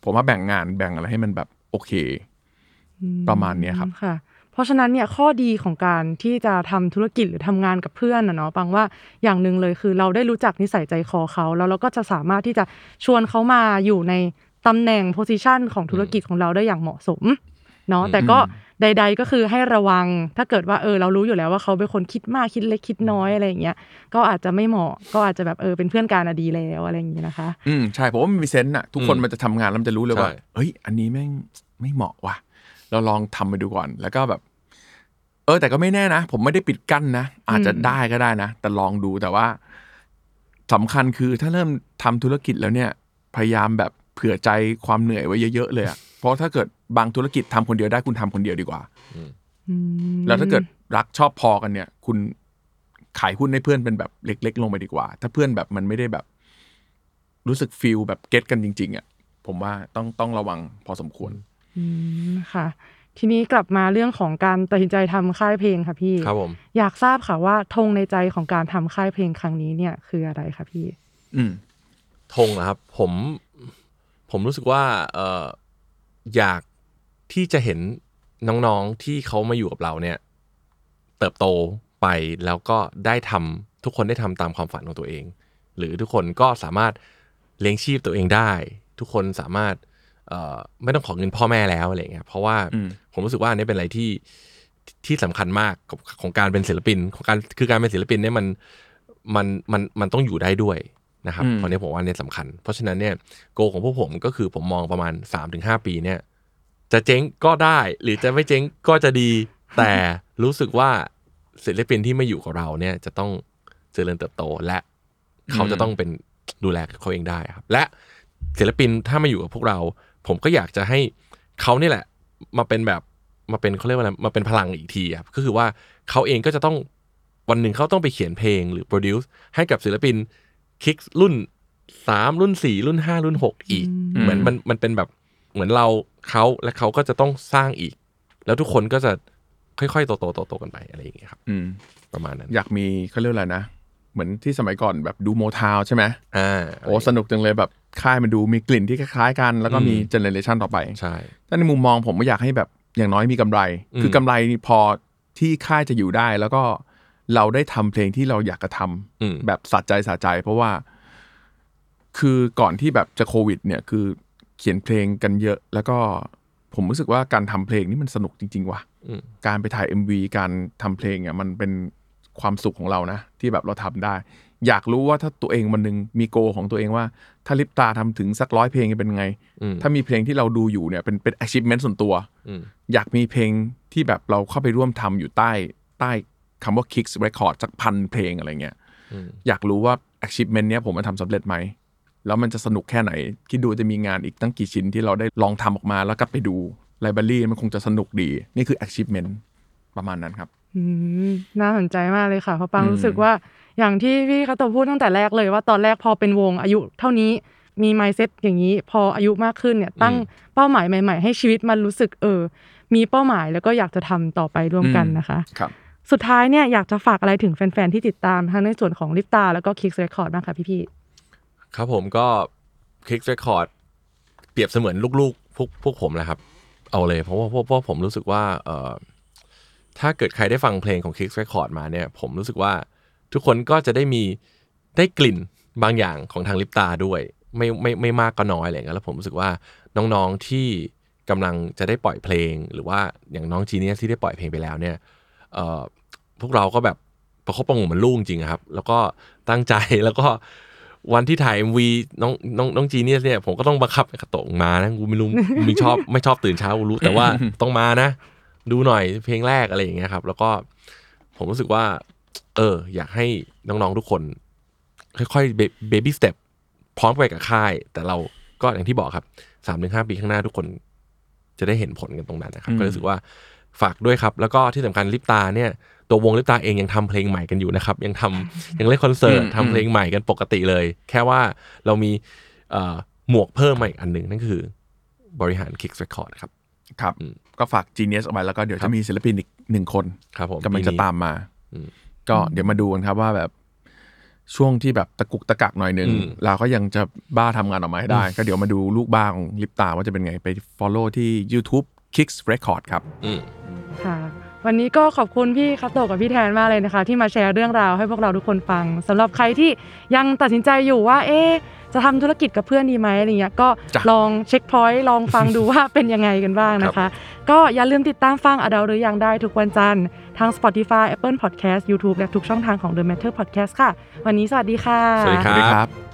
S4: ผมว่าแบ่งงานแบ่งอะไรให้มันแบบโอเค ประมาณเนี้ยครับ
S3: ค่ะเพ ราะฉะนั้นเนี่ยข้อดีของการที่จะทำธุรกิจหรือทำงานกับเพื่อนนะเนาะปังว่าอย่างหนึ่งเลยคือเราได้รู้จักนิสัยใจคอเขาแล้วเราก็จะสามารถที่จะชวนเขามาอยู่ในตำแหน่งโพสิชันของธุรกิจของเราได้อย่างเหมาะสมเนาะแต่ก็ใด ๆ ก็คือให้ระวังถ้าเกิดว่าเออเรารู้อยู่แล้วว่าเขาเป็นคนคิดมากคิดเล็กคิดน้อยอะไรอย่างเงี้ยก็อาจจะไม่เหมาะก็อาจจะแบบเออเป็นเพื่อนกันอะดีแล้วอะไรอย่างเงี้ยนะคะ
S4: อืมใช่ผมว่ามันมีเซนต์อะทุกคน
S5: อืม
S4: มันจะทำงานแล้วมันจะรู้เลยว่า
S5: ใช่
S4: เฮ้ยอันนี้แม่งไม่เหมาะว่ะเราลองทำไปดูก่อน แล้วก็แบบ เออ แต่ก็ไม่แน่นะ ผมไม่ได้ปิดกั้นนะ อาจจะ
S3: อืม
S4: ได้ก็ได้นะ แต่ลองดูแต่ว่าสำคัญคือถ้าเริ่มทำธุรกิจแล้วเนี่ย พยายามแบบเผื่อใจความเหนื่อยไว้เยอะๆเลยอะเพราะถ้าเกิดบางธุรกิจทำคนเดียวได้คุณทำคนเดียวดีกว่า
S3: อืม
S4: แล้วถ้าเกิดรักชอบพอกันเนี่ย คุณขายหุ้นให้เพื่อนเป็นแบบเล็ก ๆ ลงไปดีกว่า ถ้าเพื่อนแบบมันไม่ได้แบบ รู้สึกฟีลแบบเก็ตกันจริง ๆอะผมว่าต้องต้องระวังพอสมควร
S3: อืมค่ะ ทีนี้กลับมาเรื่องของการตัดสินใจทำค่ายเพลงค่ะพี่
S5: ครับผม
S3: อยากทราบค่ะว่าธงในใจของการทำค่ายเพลงครั้งนี้เนี่ยคืออะไรคะพี่
S4: อืม
S5: ธงนะครับ ผมผมรู้สึกว่าเอออยากที่จะเห็นน้องๆที่เขามาอยู่กับเราเนี่ย เติบโตไปแล้วก็ได้ทำทุกคนได้ทำตามความฝันของตัวเอง หรือทุกคนก็สามารถเลี้ยงชีพตัวเองได้ ทุกคนสามารถเอ่อ ไม่ต้องขอเงินพ่อแม่แล้วอะไรเงี้ยเพราะว่า
S4: อืม
S5: ผมรู้สึกว่าอันนี้เป็นอะไรที่ที่สำคัญมากของของการเป็นศิลปินของการคือการเป็นศิลปินเนี่ยมันมันมันมันต้องอยู่ได้ด้วยนะครับ
S4: อืม
S5: เพราะนี้ผมว่าเนี่ยสำคัญ เพราะฉะนั้นเนี่ยโกของพวกผมก็คือผมมองประมาณ 3-5 ปีเนี่ย จะเจ๊งก็ได้ หรือจะไม่เจ๊งก็จะดี แต่รู้สึกว่าศิลปินที่มาอยู่กับเราเนี่ย จะต้องเจริญเติบโตและเขาจะต้องเป็นดูแลเขาเองได้ครับ และศิลปินถ้ามาอยู่กับพวกเรา ผมก็อยากจะให้เขานี่แหละ มาเป็นแบบมาเป็นเขาเรียกว่าอะไรมาเป็นพลังอีกทีครับก็คือว่าเขาเองก็จะต้องวันหนึ่งเขาต้องไปเขียนเพลงหรือโปรดิวซ์ให้กับศิลปินคิกรุ่นสามรุ่นสี่รุ่นห้ารุ่นหกอีก
S4: อืม
S5: เหมือนมันมันเป็นแบบเหมือนเราเขาและเขาก็จะต้องสร้างอีก แล้วทุกคนก็จะค่อยๆโตๆโตๆกันไปอะไรอย่างเงี้ยครับ
S4: อืม
S5: ประมาณนั้น
S4: อยากมีเขาเรียกอะไรนะ เหมือนที่สมัยก่อนแบบดูโมทาวใช่ไหม
S5: อ่า
S4: โอ้สนุกจังเลยแบบ ค่ายมันดูมีกลิ่นที่คล้ายๆกัน แล้วก็มี
S5: อืม
S4: เจเนเรชันต่อไป
S5: ใช่
S4: ถ้าในมุมมองผมก็อยากให้แบบอย่างน้อยมีกำไร
S5: อืม
S4: คือกำไรนี่พอที่ค่ายจะอยู่ได้ แล้วก็เราได้ทำเพลงที่เราอยากจะทำ
S5: อืม
S4: แบบสะใจสะใจ เพราะว่า คือก่อนที่แบบจะโควิด เนี่ยคือเขียนเพลงกันเยอะ แล้วก็ผมรู้สึกว่าการทำเพลงนี่มันสนุกจริง ๆ ว่ะ
S5: อืม
S4: การไปถ่าย MV การทำเพลงอะมันเป็นความสุขของเรานะ ที่แบบเราทำได้ อยากรู้ว่าถ้าตัวเองวันหนึ่งมีโกของตัวเองว่า ถ้าลิปตาทำถึงสักร้อยเพลงจะเป็นไง
S5: อืม
S4: ถ้ามีเพลงที่เราดูอยู่เนี่ยเป็นเป็น achievement ส่วนตัว
S5: อืม
S4: อยากมีเพลงที่แบบเราเข้าไปร่วมทำอยู่ใต้ใต้คำว่า Kicks Record สักพันเพลงอะไรเงี้ย
S5: อืม
S4: อยากรู้ว่า achievement เนี้ยผมมันทำสำเร็จไหม แล้วมันจะสนุกแค่ไหน คิดดูจะมีงานอีกตั้งกี่ชิ้นที่เราได้ลองทำออกมาแล้วกลับไปดูไลบรารีมันคงจะสนุกดี นี่คือ achievement ประมาณนั้นครับ
S3: อืมน่าสนใจมากเลยค่ะเพราะปัง
S4: อืม
S3: รู้สึกว่า อย่างที่พี่คาโตพูดตั้งแต่แรกเลยว่าตอนแรกพอเป็นวงอายุเท่านี้มี mindset อย่างนี้ พออายุมากขึ้นเนี่ยตั้งเป้าหมายใหม่ ๆ ให้ชีวิตมันรู้สึกเออ มีเป้าหมายแล้วก็อยากจะทำต่อไปร่วมกันนะคะ
S4: ครับ
S3: สุดท้ายเนี่ยอยากจะฝากอะไรถึงแฟน ๆ ที่ติดตามทั้งในส่วนของลิปตาแล้วก็คิกเรคคอร์ดบ้างค่ะพี่
S5: ครับผมก็คลิกเรคคอร์ดเปรียบเสมือนลูกๆพวกพวกผมแหละครับ เอาเลย เพราะว่าเพราะเพราะผมรู้สึกว่าเอ่อถ้าเกิดใครได้ฟังเพลงของ Kicks Record มาเนี่ย ผมรู้สึกว่า ทุกคนก็จะได้มีได้กลิ่นบางอย่างของทางลิปตาด้วยไม่ไม่ไม่มากก็น้อยอะไรเงี้ยแล้วผมรู้สึกว่าน้องๆที่กำลังจะได้ปล่อยเพลง หรือว่าอย่างน้องจีเนียที่ได้ปล่อยเพลงไปแล้วเนี่ยเอ่อพวกเราก็แบบประคบประหงมมือนลูกจริงครับ แล้วก็ตั้งใจแล้วก็วันที่ถ่าย MV น้องน้องน้องจีเนียเนี่ยผมก็ต้องบังคับกระตงมานะกูไม่รู้มึงชอบไม่ชอบตื่นเช้ากูรู้แต่ว่าต้องมานะ ดูหน่อยเพลงแรกอะไรอย่างเงี้ยครับ แล้วก็ผมรู้สึกว่า เออ อยากให้น้องๆทุกคน ค่อยๆเบบี้สเต็ปพร้อมไปกับค่าย แต่เราก็อย่างที่บอกครับสามถึงห้าปีข้างหน้าทุกคน จะได้เห็นผลกันตรงนั้นนะครับ
S4: อืม
S5: ก็รู้สึกว่าฝากด้วยครับ แล้วก็ที่สำคัญลิปตาเนี่ย ตัววงลิปตาเองยังทำเพลงใหม่กันอยู่นะครับ ยังทำยังเล่นคอนเสิร์ตทำเพลงใหม่กันปกติเลย แค่ว่าเรามีเอ่อหมวกเพิ่มมาอีกอันหนึ่งนั่นคือบริหาร Kicks Record ครับ
S4: ครับ
S5: อืม
S4: ก็ฝาก Genius เอาไว้แล้วก็เดี๋ยว
S5: ครั
S4: จะ
S5: บ
S4: มีศิลปินอีกหนึ่งคน
S5: ครับผม
S4: กำลังจะ
S5: ปีนี้
S4: ตามมา
S5: อืม
S4: ก็เดี๋ยวมาดูกันครับว่าแบบช่วงที่แบบตะกุกตะกักหน่อยหนึ่ง
S5: อืม
S4: เราก็ยังจะบ้าทำงานออกมาให้ได้ ก็เดี๋ยวมาดูลูกบ้าของลิปตาว่าจะเป็นไงไป follow ที่ YouTube Kicks Record ครับ
S5: อืม
S3: ๆค่ะ วันนี้ก็ขอบคุณพี่คาโตกับพี่แทนมากเลยนะคะ ที่มาแชร์เรื่องราวให้พวกเราทุกคนฟังสำหรับใครที่ยังตัดสินใจอยู่ว่า เอ๊ะจะทำธุรกิจกับเพื่อนดีไหมอะไรเงี้ยก็
S4: จ้ะ
S3: ลองเช็คพอยต์ลองฟังดูว่าเป็นยังไงกันบ้างนะคะ ก็อย่าลืมติดตามฟังอดาหรือยังได้ทุกวันจันทร์ทาง Spotify Apple Podcast YouTube และทุกช่องทางของ The Matter Podcast ค่ะ วันนี้สวัสดีค่ะ
S5: สวัสดี
S4: สวัสดีครับ